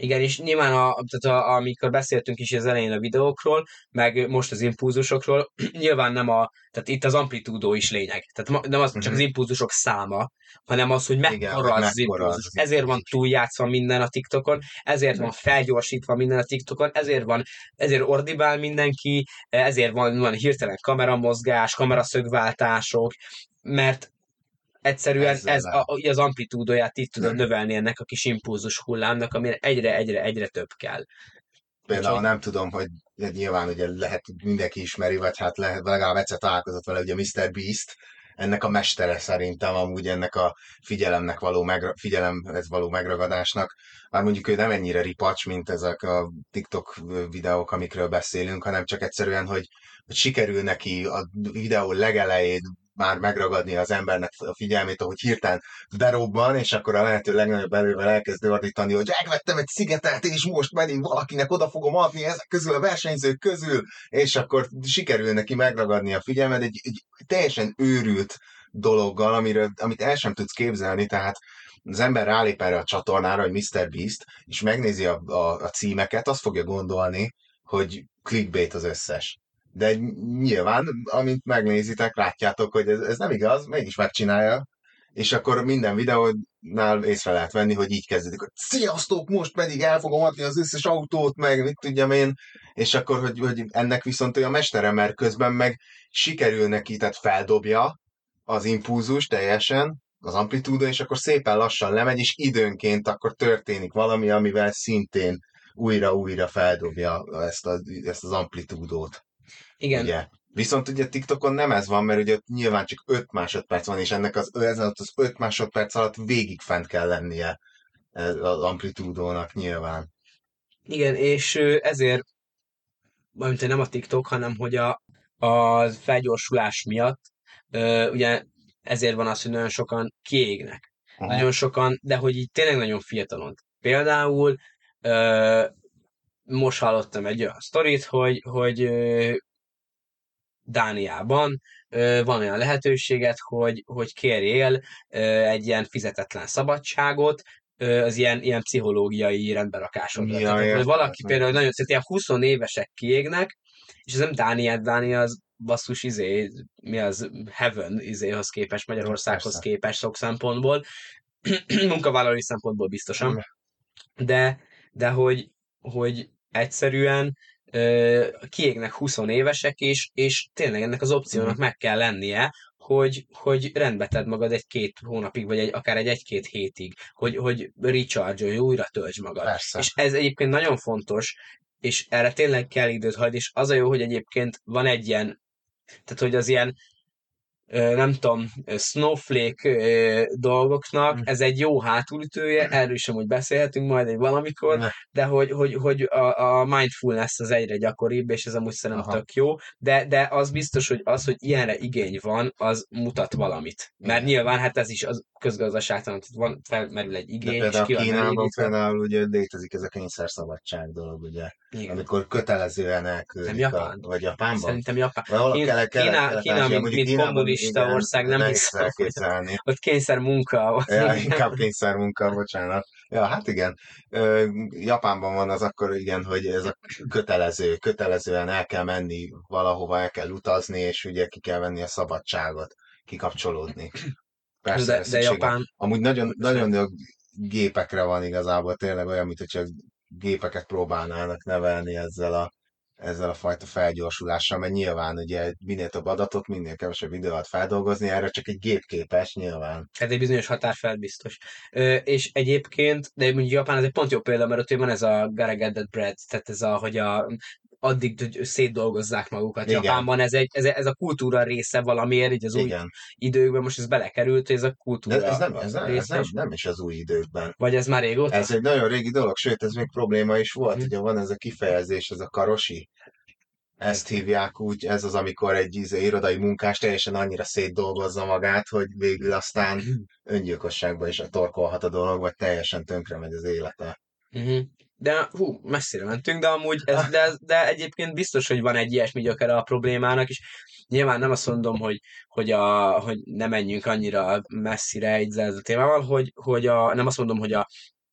Igen, és nyilván a, tehát a, amikor beszéltünk is az elején a videókról, meg most az impulzusokról, nyilván nem a, tehát itt az amplitúdó is lényeg. Tehát nem az csak az mhm. impulzusok száma, hanem az, hogy mekkora az, az impulzus. Ezért van túljátszva minden a TikTokon, ezért van felgyorsítva minden a TikTokon, ezért van, ezért ordibál mindenki, ezért van, van hirtelen kameramozgás, kameraszögváltások, mert Egyszerűen Ezzel ez a, az amplitúdóját így tudod növelni ennek a kis impulzus hullámnak, amire egyre, egyre, egyre több kell. Például Úgyhogy... nem tudom, hogy nyilván ugye lehet, mindenki ismeri, vagy hát lehet, legalább egyszer találkozott vele, ugye Mr. Beast, ennek a mestere szerintem amúgy ennek a figyelemnek való, megra- figyelemhez való megragadásnak. Már mondjuk ő nem ennyire ripacs, mint ezek a TikTok videók, amikről beszélünk, hanem csak egyszerűen, hogy, hogy sikerül neki a videó legelején már megragadni az embernek a figyelmét, ahogy hirtelen berobban, és akkor a lehető legnagyobb erővel elkezd ordítani, hogy megvettem egy szigetet, és most pedig valakinek oda fogom adni ezek közül a versenyzők közül, és akkor sikerül neki megragadni a figyelmet egy, egy teljesen őrült dologgal, amiről, amit el sem tudsz képzelni, tehát az ember rálép erre a csatornára, hogy Mr. Beast, és megnézi a, a, a címeket, azt fogja gondolni, hogy clickbait az összes de nyilván, amint megnézitek, látjátok, hogy ez, ez nem igaz, mégis megcsinálja, és akkor minden videónál észre lehet venni, hogy így kezdődik, hogy sziasztok, most pedig el fogom adni az összes autót, meg mit tudjam én, és akkor, hogy, hogy ennek viszont olyan mestere, mert közben meg sikerül neki, tehát feldobja az impulzus teljesen, az amplitúda, és akkor szépen lassan lemegy, és időnként akkor történik valami, amivel szintén újra-újra feldobja ezt, a, ezt az amplitúdót. Igen. Ugye? Viszont ugye TikTokon nem ez van, mert ugye nyilván csak 5 másodperc van, és ennek az, ez az 5 másodperc alatt végig fent kell lennie az amplitúdónak nyilván. Igen, és ezért, mint nem a TikTok, hanem hogy a, a felgyorsulás miatt, ugye ezért van az, hogy nagyon sokan kiégnek. Aha. Nagyon sokan, de hogy így tényleg nagyon fiatalon. Például most hallottam egy olyan sztorit, hogy, hogy Dániában van olyan lehetőséget, hogy, hogy kérjél egy ilyen fizetetlen szabadságot, az ilyen, ilyen pszichológiai rendberakásodra. Ja, Tehát, hogy valaki például nagyon szép, ilyen 20 évesek kiégnek, és ez nem Dániát, Dánia az basszus izé, mi az Heaven izéhoz képest, Magyarországhoz Persze. képest sok szempontból, munkavállalói szempontból biztosan, de, de hogy, hogy egyszerűen kiégnek 20 évesek is, és tényleg ennek az opciónak mm. meg kell lennie, hogy, hogy rendbe tedd magad egy-két hónapig, vagy egy, akár egy egy-két hétig, hogy, hogy recharge újra töltsd magad. Persze. És ez egyébként nagyon fontos, és erre tényleg kell időt hagyni, és az a jó, hogy egyébként van egy ilyen, tehát hogy az ilyen nem tudom, snowflake dolgoknak, ez egy jó hátulütője, erről sem úgy beszélhetünk majd egy valamikor, de hogy, hogy, hogy a, a mindfulness az egyre gyakoribb, és ez amúgy szerintem tök jó, de, de az biztos, hogy az, hogy ilyenre igény van, az mutat valamit. Mert nyilván hát ez is az közgazdaságtalan, tehát van, felmerül egy igény, de és Kínában például ugye létezik ez a kényszerszabadság dolog, ugye, Igen. amikor kötelezően elküldik, a, vagy Japánban? Szerintem Japán. Kína, Kína, Kína, mint, mint kommunista igen, ország, nem hiszem, hogy ott kényszer munka. Ja, inkább kényszer munka, bocsánat. Ja, hát igen. Japánban van az akkor igen, hogy ez a kötelező, kötelezően el kell menni valahova, el kell utazni, és ugye ki kell venni a szabadságot, kikapcsolódni. Persze, de, de Japán... Amúgy nagyon, nagyon gépekre van igazából, tényleg olyan, mint hogy csak gépeket próbálnának nevelni ezzel a ezzel a fajta felgyorsulással, mert nyilván ugye minél több adatot, minél kevesebb idő alatt feldolgozni, erre csak egy gép képes nyilván. Ez egy bizonyos határ fel biztos. Ö, és egyébként, de mondjuk Japán ez egy pont jó példa, mert ott van ez a Garegadded Bread, tehát ez a, hogy a addig hogy szétdolgozzák magukat. Igen. Japánban ez, egy, ez, ez a kultúra része valamiért, így az Igen. új időkben most ez belekerült, hogy ez a kultúra De ez nem, ez, nem, ez nem, nem is az új időkben. Vagy ez már régóta? Ez egy nagyon régi dolog, sőt, ez még probléma is volt, hmm. ugye van ez a kifejezés, ez a karosi, ezt hívják úgy, ez az, amikor egy izé, irodai munkás teljesen annyira szétdolgozza magát, hogy végül aztán öngyilkosságba is torkolhat a dolog, vagy teljesen tönkre megy az élete. Uh-huh. De hú, messzire mentünk, de amúgy ez, de, de egyébként biztos, hogy van egy ilyesmi gyökere a problémának, és nyilván nem azt mondom, hogy, hogy, a, hogy ne menjünk annyira messzire egy a témával, hogy, hogy a, nem azt mondom, hogy a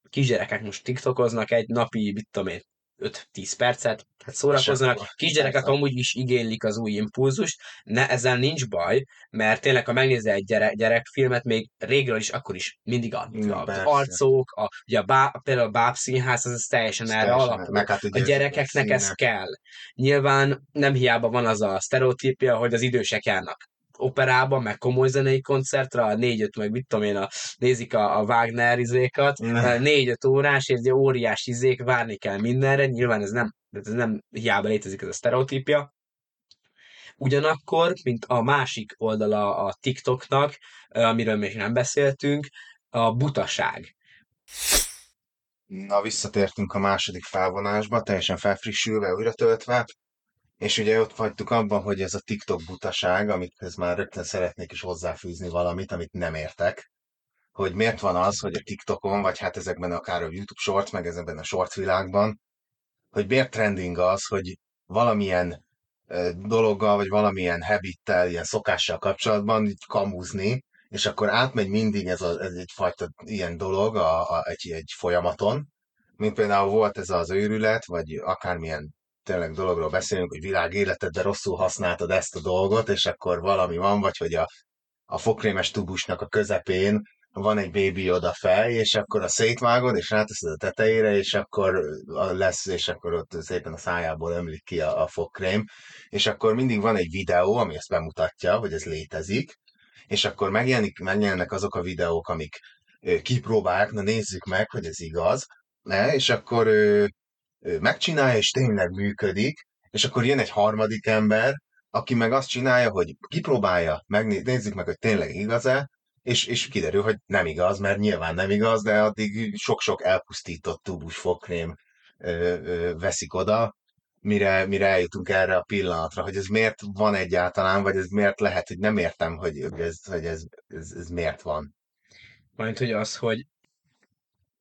kisgyerekek most tiktokoznak egy napi, mit tudom én, 5-10 percet, hát szórakoznak. Kisgyerekek amúgy is igénylik az új impulzust, ne, ezzel nincs baj, mert tényleg, ha megnézel egy gyerek, gyerekfilmet, még régről is, akkor is mindig a, a, az arcok, a, ugye a bá, például a báb színház, az, az teljesen erre alapul. Hát a gyerekeknek ez kell. Nyilván nem hiába van az a sztereotípia, hogy az idősek járnak operában, meg komoly zenei koncertre, a négy-öt, meg mit tudom én, a, nézik a, a Wagner izékat, négy-öt órás, és óriás izék, várni kell mindenre, nyilván ez nem, ez nem hiába létezik ez a sztereotípia. Ugyanakkor, mint a másik oldala a TikToknak, amiről még nem beszéltünk, a butaság. Na, visszatértünk a második felvonásba, teljesen felfrissülve, újra töltve. És ugye ott vagytuk abban, hogy ez a TikTok butaság, amikhez már rögtön szeretnék is hozzáfűzni valamit, amit nem értek, hogy miért van az, hogy a TikTokon, vagy hát ezekben akár a YouTube short, meg ezekben a short világban, hogy miért trending az, hogy valamilyen dologgal, vagy valamilyen habittel, ilyen szokással kapcsolatban így kamuzni, és akkor átmegy mindig ez, a, ez egyfajta ilyen dolog a, a, egy, egy folyamaton, mint például volt ez az őrület, vagy akármilyen tényleg dologról beszélünk, hogy világ életedben rosszul használtad ezt a dolgot, és akkor valami van, vagy hogy a, a fokrémes tubusnak a közepén van egy bébi fej, és akkor a szétvágod, és ráteszed a tetejére, és akkor lesz, és akkor ott szépen a szájából ömlik ki a, a fogkrém, és akkor mindig van egy videó, ami ezt bemutatja, hogy ez létezik, és akkor megjelenik, megjelennek azok a videók, amik kipróbálják, na nézzük meg, hogy ez igaz, ne? és akkor megcsinálja, és tényleg működik, és akkor jön egy harmadik ember, aki meg azt csinálja, hogy kipróbálja, megnézzük meg, hogy tényleg igaz-e, és, és kiderül, hogy nem igaz, mert nyilván nem igaz, de addig sok-sok elpusztított tubus fogkrém ö, ö, veszik oda, mire, mire eljutunk erre a pillanatra, hogy ez miért van egyáltalán, vagy ez miért lehet, hogy nem értem, hogy ez, hogy ez, ez, ez miért van. Majd, hogy az, hogy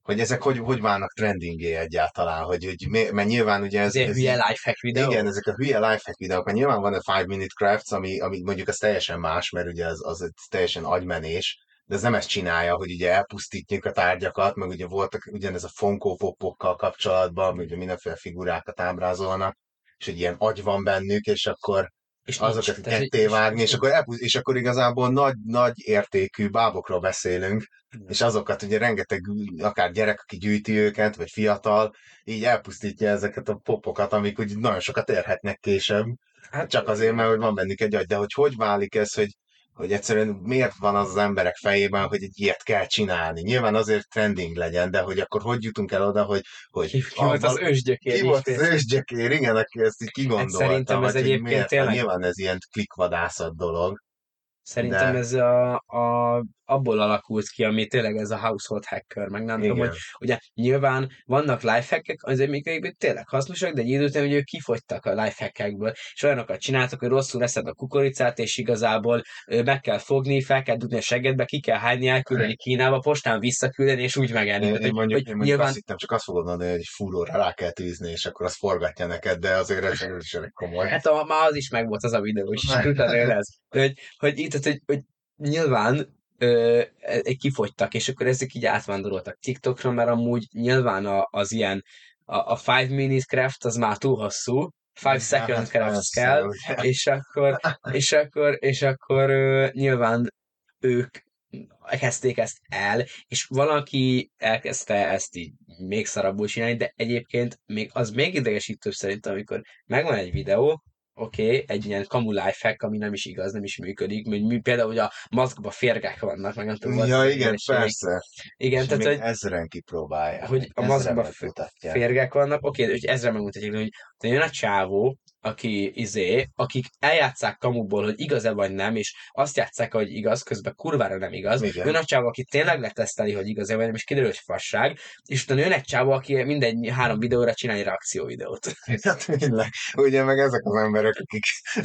hogy ezek hogy, hogy válnak trendingé egyáltalán, hogy, hogy mert nyilván ugye ez... Ez, ez hülye lifehack videó. Igen, ezek a hülye lifehack videók, mert nyilván van a 5 minute crafts, ami, ami mondjuk az teljesen más, mert ugye az, az teljesen agymenés, de ez nem ezt csinálja, hogy ugye elpusztítjuk a tárgyakat, meg ugye voltak ugyanez a Funko Popokkal kapcsolatban, ugye mindenféle figurákat ábrázolnak, és egy ilyen agy van bennük, és akkor és azokat nincs, ketté vágni, és, és, akkor, elpusz, és akkor igazából nagy, nagy értékű bábokról beszélünk, és azokat ugye rengeteg, akár gyerek, aki gyűjti őket, vagy fiatal, így elpusztítja ezeket a popokat, amik úgy nagyon sokat érhetnek később. Hát, csak azért, mert van bennük egy agy. De hogy hogy válik ez, hogy, hogy egyszerűen miért van az az emberek fejében, hogy egy ilyet kell csinálni. Nyilván azért trending legyen, de hogy akkor hogy jutunk el oda, hogy... hogy ki, ki volt az ősgyökér? Ki volt az ősgyökér, igen, aki ezt így kigondolta. Hát szerintem ez egyébként miért, tényleg... Nyilván ez ilyen klikvadászat dolog. Szerintem De- ez a, a, abból alakult ki, ami tényleg ez a household hacker, meg nem tudom, Igen. hogy ugye nyilván vannak lifehackek, azért még tényleg hasznosak, de egy idő után ugye ők kifogytak a lifehackekből, és olyanokat csináltak, hogy rosszul eszed a kukoricát, és igazából meg kell fogni, fel kell dugni a segedbe, ki kell hányni, elküldeni Kínába, postán visszaküldeni, és úgy megenni. Én, én, hogy- mondjuk, hogy én mondjuk azt hittem, csak azt fogod mondani, hogy egy fúróra rá kell tűzni, és akkor az forgatja neked, de azért ez is elég komoly. Hát a, már az is megvolt az a videó és tudtad, hogy ez. Hogy, hogy itt, hogy, hogy nyilván ö, egy kifogytak, és akkor ezek így átvándoroltak TikTokra, mert amúgy nyilván a, az ilyen, a, five minute craft az már túl hosszú, five second Hát craft kell, és akkor, és akkor, és akkor ö, nyilván ők kezdték ezt el, és valaki elkezdte ezt így még szarabbul csinálni, de egyébként még az még idegesítőbb szerintem, amikor megvan egy videó, oké, okay, egy ilyen kamu lifehack, ami nem is igaz, nem is működik, hogy mi, például, hogy a maszkban férgek vannak, meg nem tudom, Ja, igen, persze. Igen, És tehát, hogy ezren kipróbálják. hogy a ezren maszkban f- megmutatják. férgek vannak, oké, okay, hogy ezre megmutatják, hogy jön a csávó, aki izé, akik eljátszák kamukból, hogy igaz-e vagy nem, és azt játszák, hogy igaz, közben kurvára nem igaz. Igen. Jön a csávó, aki tényleg leteszteli, hogy igaz-e vagy nem, és kiderül, hogy fasság, és utána jön egy csávó, aki minden három videóra csinál egy reakcióvideót. Hát tényleg, ugye meg ezek az emberek, akik,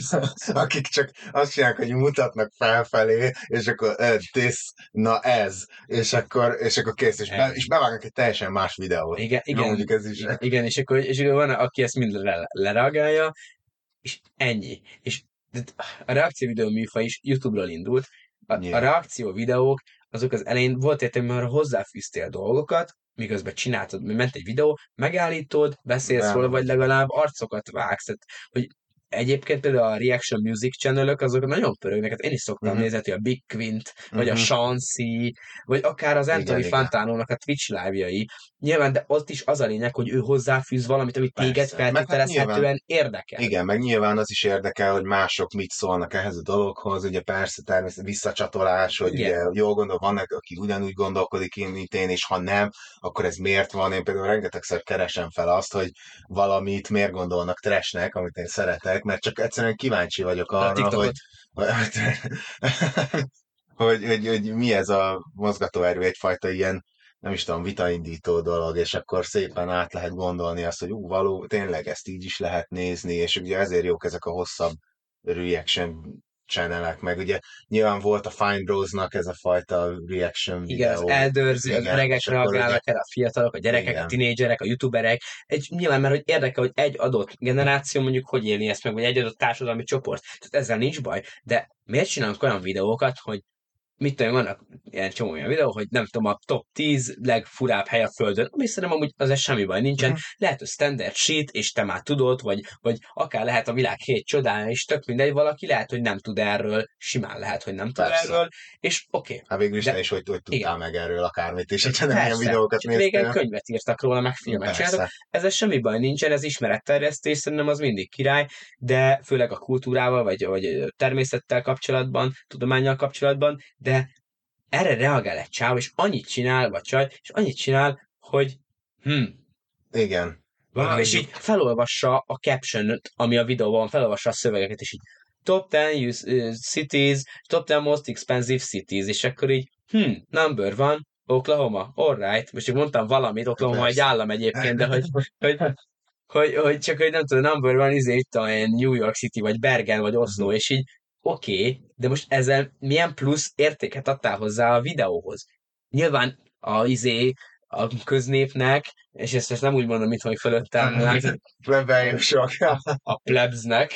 akik csak azt csinálják, hogy mutatnak felfelé, és akkor eh, this, na ez, és akkor, és akkor kész, és, be, és bevágnak egy teljesen más videót. Igen, igen, mondjuk ez is. igen, és akkor, és akkor van, aki ezt mind le, lereagálja, és ennyi. És a reakció videó műfaj is YouTube-ról indult. A, a Nyilván. reakció videók, azok az elején volt értelme, mert hozzáfűztél dolgokat, miközben csináltad, ment egy videó, megállítod, beszélsz Nem. róla, vagy legalább arcokat vágsz. Tehát, hogy egyébként például a reaction music channel azok nagyon pörögnek. Hát én is szoktam Mhm. nézni, a Big Quint, vagy a Mhm. Shansi, vagy akár az Anthony. Fantánónak a Twitch live-jai. Nyilván, de ott is az a lényeg, hogy ő hozzáfűz valamit, ami téged hát feltételezhetően nyilván- érdekel. Igen, meg nyilván az is érdekel, hogy mások mit szólnak ehhez a dologhoz, ugye persze természetesen visszacsatolás, hogy Igen. ugye jól gondol, vannak, aki ugyanúgy gondolkodik, mint én, és ha nem, akkor ez miért van? Én például rengetegszer keresem fel azt, hogy valamit miért gondolnak trashnek, amit én szeretek, mert csak egyszerűen kíváncsi vagyok arra, hogy, hogy, hogy, hogy mi ez a mozgatóerő, egyfajta ilyen nem is tudom, vitaindító dolog, és akkor szépen át lehet gondolni azt, hogy ú, való, tényleg ezt így is lehet nézni, és ugye ezért jók ezek a hosszabb reaction channelek, meg ugye nyilván volt a Fine Bros-nak ez a fajta reaction Igen, videó. az eldőrz, az Igen, öregek és akkor reagálnak erre, a fiatalok, a gyerekek, Igen. a tinédzserek, a youtuberek. Egy, nyilván, mert hogy érdekel, hogy egy adott generáció mondjuk hogy élni ezt meg, vagy egy adott társadalmi csoport. Tehát ezzel nincs baj. De miért csinálunk olyan videókat, hogy mit tudom, vannak ilyen csomó olyan videó, hogy nem tudom, a top 10 legfurább hely a földön, ami szerintem amúgy az semmi baj nincsen. Mhm. Lehet, hogy standard shit, és te már tudod, vagy, vagy akár lehet a világ hét csodája, és tök mindegy, valaki lehet, hogy nem tud erről, simán lehet, hogy nem tud Persze. erről, és oké, okay, Hát végül is De- te is, hogy, hogy tudtál Igen. meg erről akármit, és ha nem ilyen videókat csak régen néztél. könyvet írtak róla, meg filmet csináltak. Ezzel semmi baj nincsen, ez ismeretterjesztés, szerintem az mindig király, de főleg a kultúrával, vagy, vagy természettel kapcsolatban, tudományjal kapcsolatban, de erre reagál egy csáv, és annyit csinál, vagy csaj, és annyit csinál, hogy hm, Igen. Valami, és így felolvassa a caption ami a videóban van, felolvassa a szövegeket, és így top 10 use, uh, cities, top 10 most expensive cities, és akkor így, hm, number one, Oklahoma, alright, most csak mondtam valamit, Oklahoma egy Persze. állam egyébként, de hogy, hogy, hogy, hogy csak hogy nem tudom, number one, izé, itt a New York City, vagy Bergen, vagy Oslo, Mhm. és így, oké, okay, de most ezzel milyen plusz értéket adtál hozzá a videóhoz? Nyilván a izé, a köznépnek, és ezt, ezt nem úgy mondom, mint hogy fölöttem, Plebejusok. a plebsnek,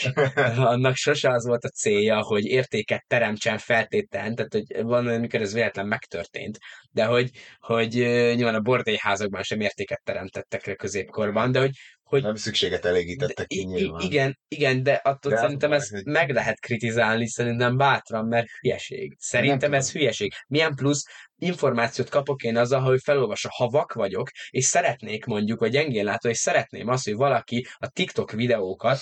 annak sose az volt a célja, hogy értéket teremtsen feltétlen, tehát hogy van, amikor ez véletlen megtörtént, de hogy, hogy nyilván a bordélyházakban sem értéket teremtettek le középkorban, de hogy, hogy Nem szükséget elégítettek ki nyilván. igen, igen, de attól De az szerintem ezt hogy- meg lehet kritizálni, szerintem bátran, mert hülyeség. Szerintem Nem ez hülyeség. Milyen plusz információt kapok én azzal, hogy felolvasok, ha vak vagyok, és szeretnék mondjuk, vagy gyengén látó, és szeretném azt, hogy valaki a TikTok videókat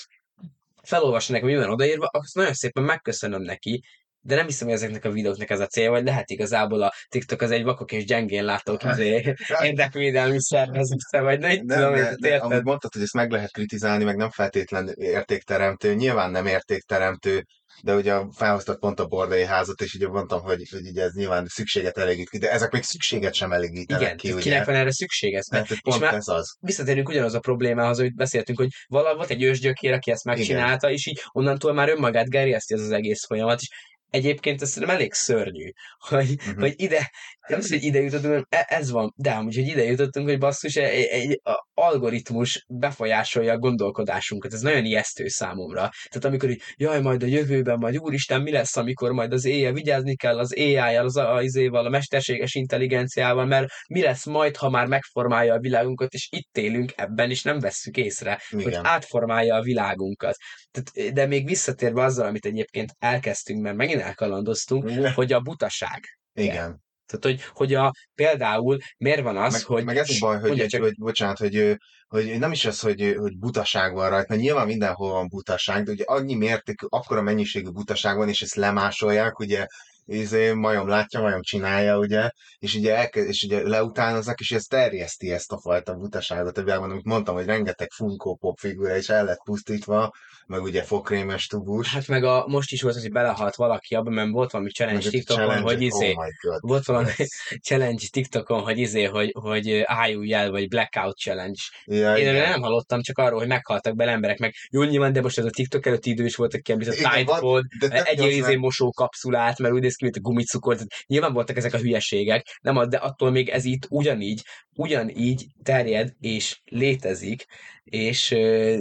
felolvassa nekem, mi van odaírva, azt nagyon szépen megköszönöm neki, de nem hiszem, hogy ezeknek a videóknak ez a célja, vagy lehet igazából a TikTok az egy vakok és gyengén látók izé, érdekvédelmi szervezete, vagy nem, nem tudom, de, érted? amit mondtad, hogy ezt meg lehet kritizálni, meg nem feltétlen értékteremtő, nyilván nem értékteremtő, de ugye felhoztad pont a bordai házat, és ugye mondtam, hogy, hogy ugye ez nyilván szükséget elégít ki, de ezek még szükséget sem elégítenek Igen, ki, ugye? kinek van erre szükség ez? Mert hogy és pont már ez az. visszatérünk ugyanaz a problémához, amit beszéltünk, hogy valahol volt egy ősgyökér, aki ezt megcsinálta, és így onnantól már önmagát gerjeszti ez az egész folyamat, és egyébként ez szerintem elég szörnyű, hogy, Mhm. hogy ide, az, hogy ide jutottunk, e- ez van, de amúgy, hogy ide jutottunk, hogy basszus, egy, egy a algoritmus befolyásolja a gondolkodásunkat, ez nagyon ijesztő számomra. Tehát amikor így, jaj, majd a jövőben, majd úristen, mi lesz, amikor majd az éjjel vigyázni kell az AI-jal, az a, izéval, a mesterséges intelligenciával, mert mi lesz majd, ha már megformálja a világunkat, és itt élünk ebben, és nem vesszük észre, hogy Igen. átformálja a világunkat. Tehát, de még visszatérve azzal, amit egyébként elkezdtünk, mert megint elkalandoztunk, hogy a butaság. Igen. Tehát, hogy, hogy a, például miért van az, meg, hogy... meg ez a baj, hogy, csak- hogy, bocsánat, hogy, hogy nem is az, hogy, hogy butaság van rajta, mert nyilván mindenhol van butaság, de ugye annyi mértékű, akkora mennyiségű butaság van, és ezt lemásolják, ugye izé, majom látja, majom csinálja, ugye, és ugye, elke, és ugye leutánoznak, és ez terjeszti ezt a fajta butaságot a világban, amit mondtam, hogy rengeteg Funko Pop figura is el lett pusztítva, meg ugye fokrémes tubus, Hát meg a, most is volt az, hogy belehalt valaki abban, mert volt valami challenge meg TikTokon, challenge-ek, hogy izé, oh God. volt valami challenge TikTokon, hogy izé, hogy, hogy álljul el, vagy blackout challenge. Ja, Én igen. nem hallottam, csak arról, hogy meghaltak bele emberek, meg jó, nyilván, de most ez a TikTok előtti idő is volt, aki említett Igen, Tide Pod, de tök egy gyors, izé mosókapszulát, mert úgy néz ki, mint a gumicukor, tehát nyilván voltak ezek a hülyeségek, nem, az- de attól még ez itt ugyanígy, ugyanígy terjed és létezik, és ö,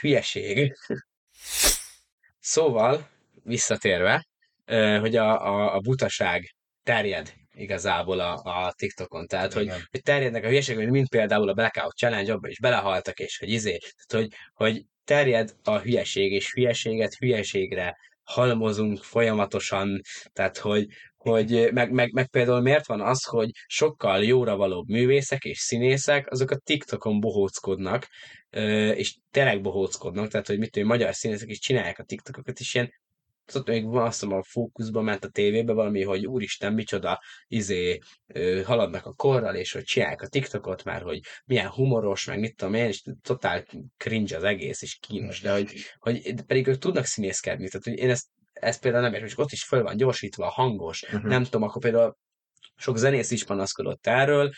hülyeség. Szóval, visszatérve, ö, hogy a, a, a butaság terjed igazából a, a TikTokon. Tehát, hogy, Igen. hogy terjednek a hülyeségek, mint például a Blackout Challenge, abban is belehaltak, és hogy izé, tehát, hogy, hogy terjed a hülyeség, és hülyeséget hülyeségre halmozunk folyamatosan, tehát, hogy, hogy meg, meg, meg például miért van az, hogy sokkal jóra valóbb művészek és színészek, azok a TikTokon bohóckodnak, és tényleg bohóckodnak, tehát, hogy mit tudom, magyar színészek is csinálják a TikTokokat, és ilyen tudod, még van azt hiszem a fókuszban ment a tévébe valami, hogy úristen, micsoda izé ö, haladnak a korral, és hogy csinálják a TikTokot már, hogy milyen humoros, meg mit tudom én, és totál cringe az egész, és kínos, de hogy, hogy pedig ők tudnak színészkedni, tehát hogy én ezt, ezt például nem értem, és ott is föl van gyorsítva, hangos, Mhm. nem tudom, akkor például sok zenész is panaszkodott erről,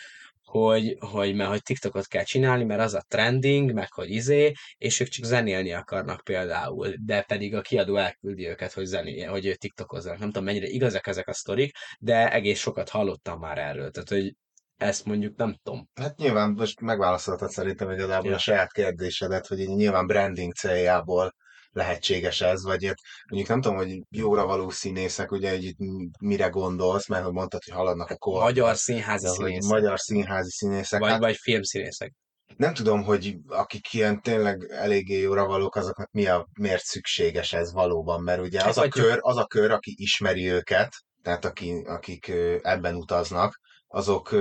hogy, hogy, mert hogy TikTokot kell csinálni, mert az a trending, meg hogy izé, és ők csak zenélni akarnak például, de pedig a kiadó elküldi őket, hogy zené, hogy ő TikTokozzanak. Nem tudom, mennyire igazak ezek a sztorik, de egész sokat hallottam már erről. Tehát, hogy ezt mondjuk nem tudom. Hát nyilván most megválaszoltad szerintem igazából Ja. a saját kérdésedet, hogy így nyilván branding céljából lehetséges ez, vagy ilyet, mondjuk nem tudom, hogy jóra való színészek, ugye, itt mire gondolsz, mert hogy mondtad, hogy haladnak a kor. Magyar színházi de, színészek, magyar színházi színészek. vagy, hát vagy filmszínészek. nem tudom, hogy akik ilyen tényleg eléggé jóra valók, azoknak mi a, miért szükséges ez valóban, mert ugye Hát az a, vagy- kör, az a kör, aki ismeri őket, tehát aki, akik ebben utaznak, azok,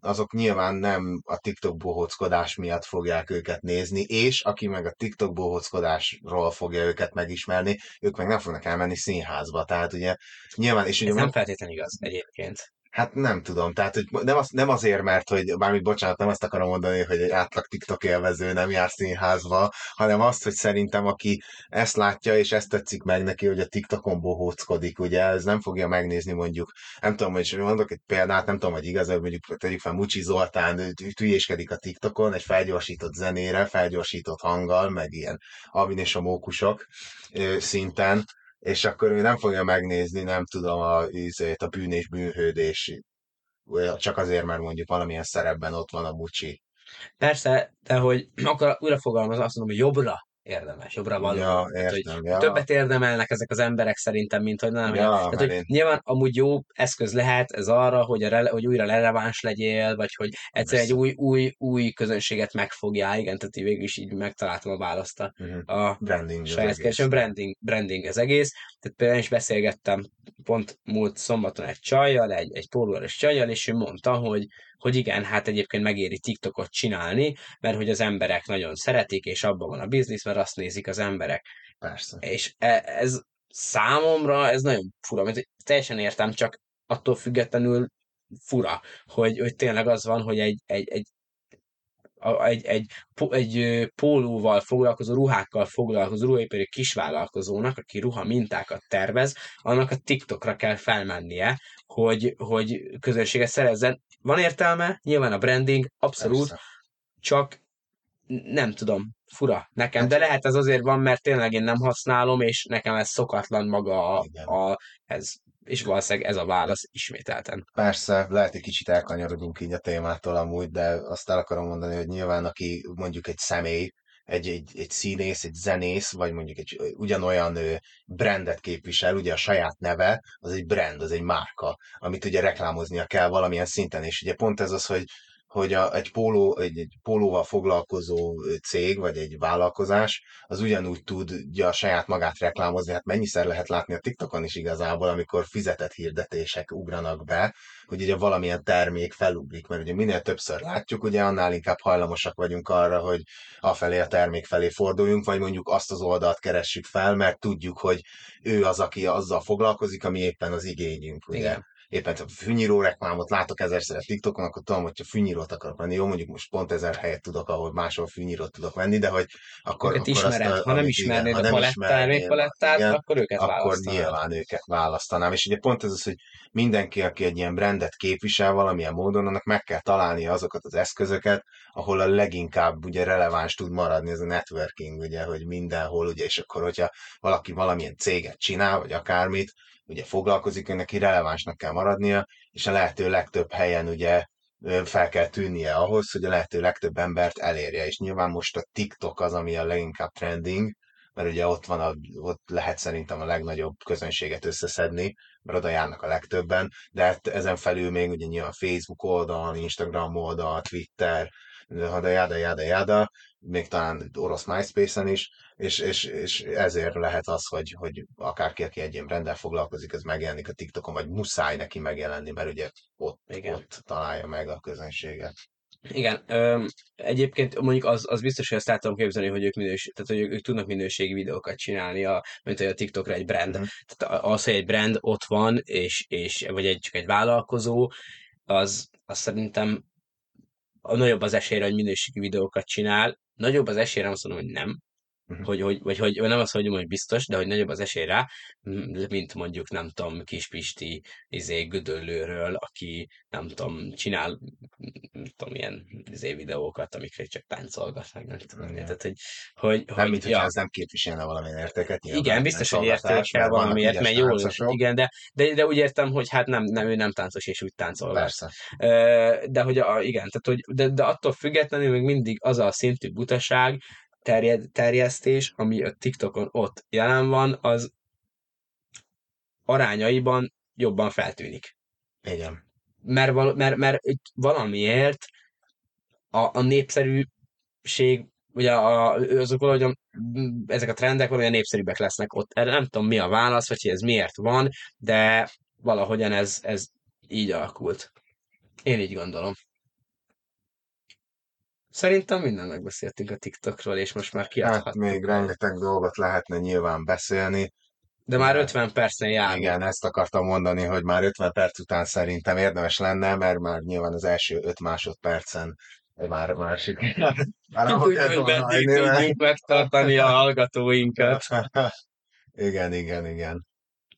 azok nyilván nem a TikTok bohóckodás miatt fogják őket nézni, és aki meg a TikTok bohóckodásról fogja őket megismerni, ők meg nem fognak elmenni színházba. Tehát ugye nyilván, és ugye Ez nem feltétlenül igaz egyébként. Hát nem tudom, tehát hogy nem, az, nem azért, mert hogy, bármi bocsánat, nem azt akarom mondani, hogy egy átlag TikTok élvező nem jár színházba, hanem azt, hogy szerintem aki ezt látja, és ezt tetszik meg neki, hogy a TikTokon bohóckodik, ugye, ez nem fogja megnézni mondjuk, nem tudom, hogy mondok egy példát, nem tudom, hogy igaz, hogy mondjuk tegyük fel Mucsi Zoltán hülyéskedik a TikTokon, egy felgyorsított zenére, felgyorsított hanggal, meg ilyen Alvin és a mókusok szinten, és akkor ő nem fogja megnézni, nem tudom, a, ízét, a bűn és bűnhődés, csak azért, mert mondjuk valamilyen szerepben ott van a Mucsi. Persze, de hogy akkor újra fogalmaz, azt mondom, hogy jobbra érdemes, jobbra való. Ja, Tehát, hogy értem, ja. Többet érdemelnek ezek az emberek szerintem, mint hogy nem. Ja, Tehát, hogy én- nyilván amúgy jó eszköz lehet ez arra, hogy, a rele, hogy újra releváns legyél, vagy hogy egyszer egy új, új, új közönséget megfogjál, igen, tehát így végül is így megtaláltam a választ a, Uh-huh. a Branding saját keresem, branding, branding az egész. Tehát például is beszélgettem pont múlt szombaton egy csajjal, egy, egy pólóeres csajjal, és ő mondta, hogy, hogy igen, hát egyébként megéri TikTokot csinálni, mert hogy az emberek nagyon szeretik, és abban van a biznisz, mert azt nézik az emberek. Persze. És e- ez számomra ez nagyon fura, mert teljesen értem, csak attól függetlenül fura, hogy, hogy tényleg az van, hogy egy, egy, egy egy, egy, egy pólóval foglalkozó, ruhákkal foglalkozó ruhaipari kisvállalkozónak, aki ruha mintákat tervez, annak a TikTokra kell felmennie, hogy, hogy közönséget szerezzen. Van értelme, nyilván a branding, abszolút, Persze. csak nem tudom, fura nekem, hát, de lehet ez azért van, mert tényleg én nem használom, és nekem ez szokatlan maga a, a ez és valószínűleg ez a válasz ismételten. Persze, lehet egy kicsit elkanyarodunk így a témától amúgy, de azt el akarom mondani, hogy nyilván aki mondjuk egy személy, egy, egy, egy színész, egy zenész, vagy mondjuk egy ugyanolyan brandet képvisel, ugye a saját neve, az egy brand, az egy márka, amit ugye reklámoznia kell valamilyen szinten, és ugye pont ez az, hogy hogy a, egy, póló, egy, egy pólóval foglalkozó cég, vagy egy vállalkozás, az ugyanúgy tudja saját magát reklámozni. Hát mennyiszer lehet látni a TikTokon is igazából, amikor fizetett hirdetések ugranak be, hogy ugye valamilyen termék felugrik, mert ugye minél többször látjuk, ugye annál inkább hajlamosak vagyunk arra, hogy afelé a termék felé forduljunk, vagy mondjuk azt az oldalt keressük fel, mert tudjuk, hogy ő az, aki azzal foglalkozik, ami éppen az igényünk, ugye. Igen éppen a fűnyíró reklámot látok ezerszer a TikTokon, akkor tudom, hogyha fűnyírót akarok venni. Jó, mondjuk most pont ezer helyet tudok, ahol máshol fűnyírót tudok venni, de hogy akkor... Őket akkor ismered. Azt ha nem ismernéd igen, a palettát, palettát, igen, akkor őket Akkor nyilván őket választanám. És ugye pont ez az, hogy mindenki, aki egy ilyen brandet képvisel valamilyen módon, annak meg kell találnia azokat az eszközöket, ahol a leginkább ugye releváns tud maradni ez a networking, ugye, hogy mindenhol, ugye, és akkor, hogyha valaki valamilyen céget csinál, vagy akármit, ugye foglalkozik, neki relevánsnak kell maradnia, és a lehető legtöbb helyen ugye fel kell tűnnie ahhoz, hogy a lehető legtöbb embert elérje. És nyilván most a TikTok az, ami a leginkább trending, mert ugye ott van, a, ott lehet szerintem a legnagyobb közönséget összeszedni, mert oda járnak a legtöbben, de hát ezen felül még ugye nyilván Facebook oldal, Instagram oldal, Twitter, de jáda, jáda, jáda, még talán orosz MySpace-en is, és, és, és ezért lehet az, hogy, hogy akárki, aki egy ilyen rendel foglalkozik, ez megjelenik a TikTokon, vagy muszáj neki megjelenni, mert ugye ott, Igen. ott találja meg a közönséget. Igen, ö, egyébként mondjuk az, az biztos, hogy ezt el tudom képzelni, hogy ők, minőség, tehát, hogy ők, ők tudnak minőségi videókat csinálni, a, mint hogy a TikTokra egy brand. Mm. Tehát az, hogy egy brand ott van, és, és vagy egy, csak egy vállalkozó, az, az szerintem a nagyobb az esélyre, hogy minőségi videókat csinál. Nagyobb az esélyre, azt mondom, hogy nem, Uh-huh. Hogy, hogy, vagy hogy nem azt mondjam, hogy biztos, de hogy nagyobb az esély rá, mint mondjuk, nem tudom, Kispisti izé, Gödöllőről, aki, nem tudom, csinál, nem tudom, ilyen izé, videókat, amikre csak táncolgat, meg nem tudom. Uh-huh. Tehát, hogy, hogy, nem, hogy, mint ja. ez nem képviselne valamilyen értéket. Igen, biztos, hogy értékel valamiért, mert jó, igen, de, de, de, úgy értem, hogy hát nem, nem, ő nem táncos, és úgy táncol. Persze. De hogy a, igen, tehát, hogy, de, de attól függetlenül még mindig az a szintű butaság, terjed, terjesztés, ami a TikTokon ott jelen van, az arányaiban jobban feltűnik. Igen. Mert, val- mert, mert valamiért a, a népszerűség, ugye a, azok valahogy ezek a trendek valahogyan népszerűbbek lesznek ott. Erre nem tudom mi a válasz, vagy hogy ez miért van, de valahogyan ez, ez így alakult. Én így gondolom. Szerintem minden megbeszéltünk a TikTokról, és most már kiadhatjuk. Hát még rengeteg dolgot lehetne nyilván beszélni. De már 50 percen jár. Igen, ezt akartam mondani, hogy már 50 perc után szerintem érdemes lenne, mert már nyilván az első 5 másodpercen már, már sikerült. Már Úgy, hogy tudjuk megtartani a hallgatóinkat. igen, igen, igen.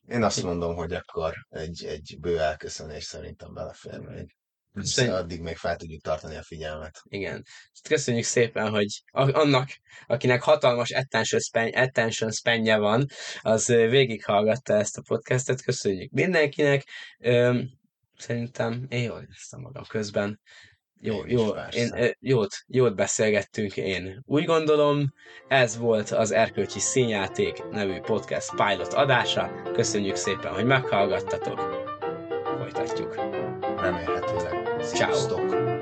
Én azt mondom, hogy akkor egy, egy bő elköszönés szerintem belefér még. Köszönjük. Addig még fel tudjuk tartani a figyelmet. Igen. Köszönjük szépen, hogy annak, akinek hatalmas attention, span, attention spanje van, az végighallgatta ezt a podcastet. Köszönjük mindenkinek. Szerintem én jól éreztem magam közben. Jó, én jó, én, jót, jót beszélgettünk én. Úgy gondolom, ez volt az Erkölcsi Színjáték nevű podcast pilot adása. Köszönjük szépen, hogy meghallgattatok. Folytatjuk. Remélhetőleg. Ciao. Stock.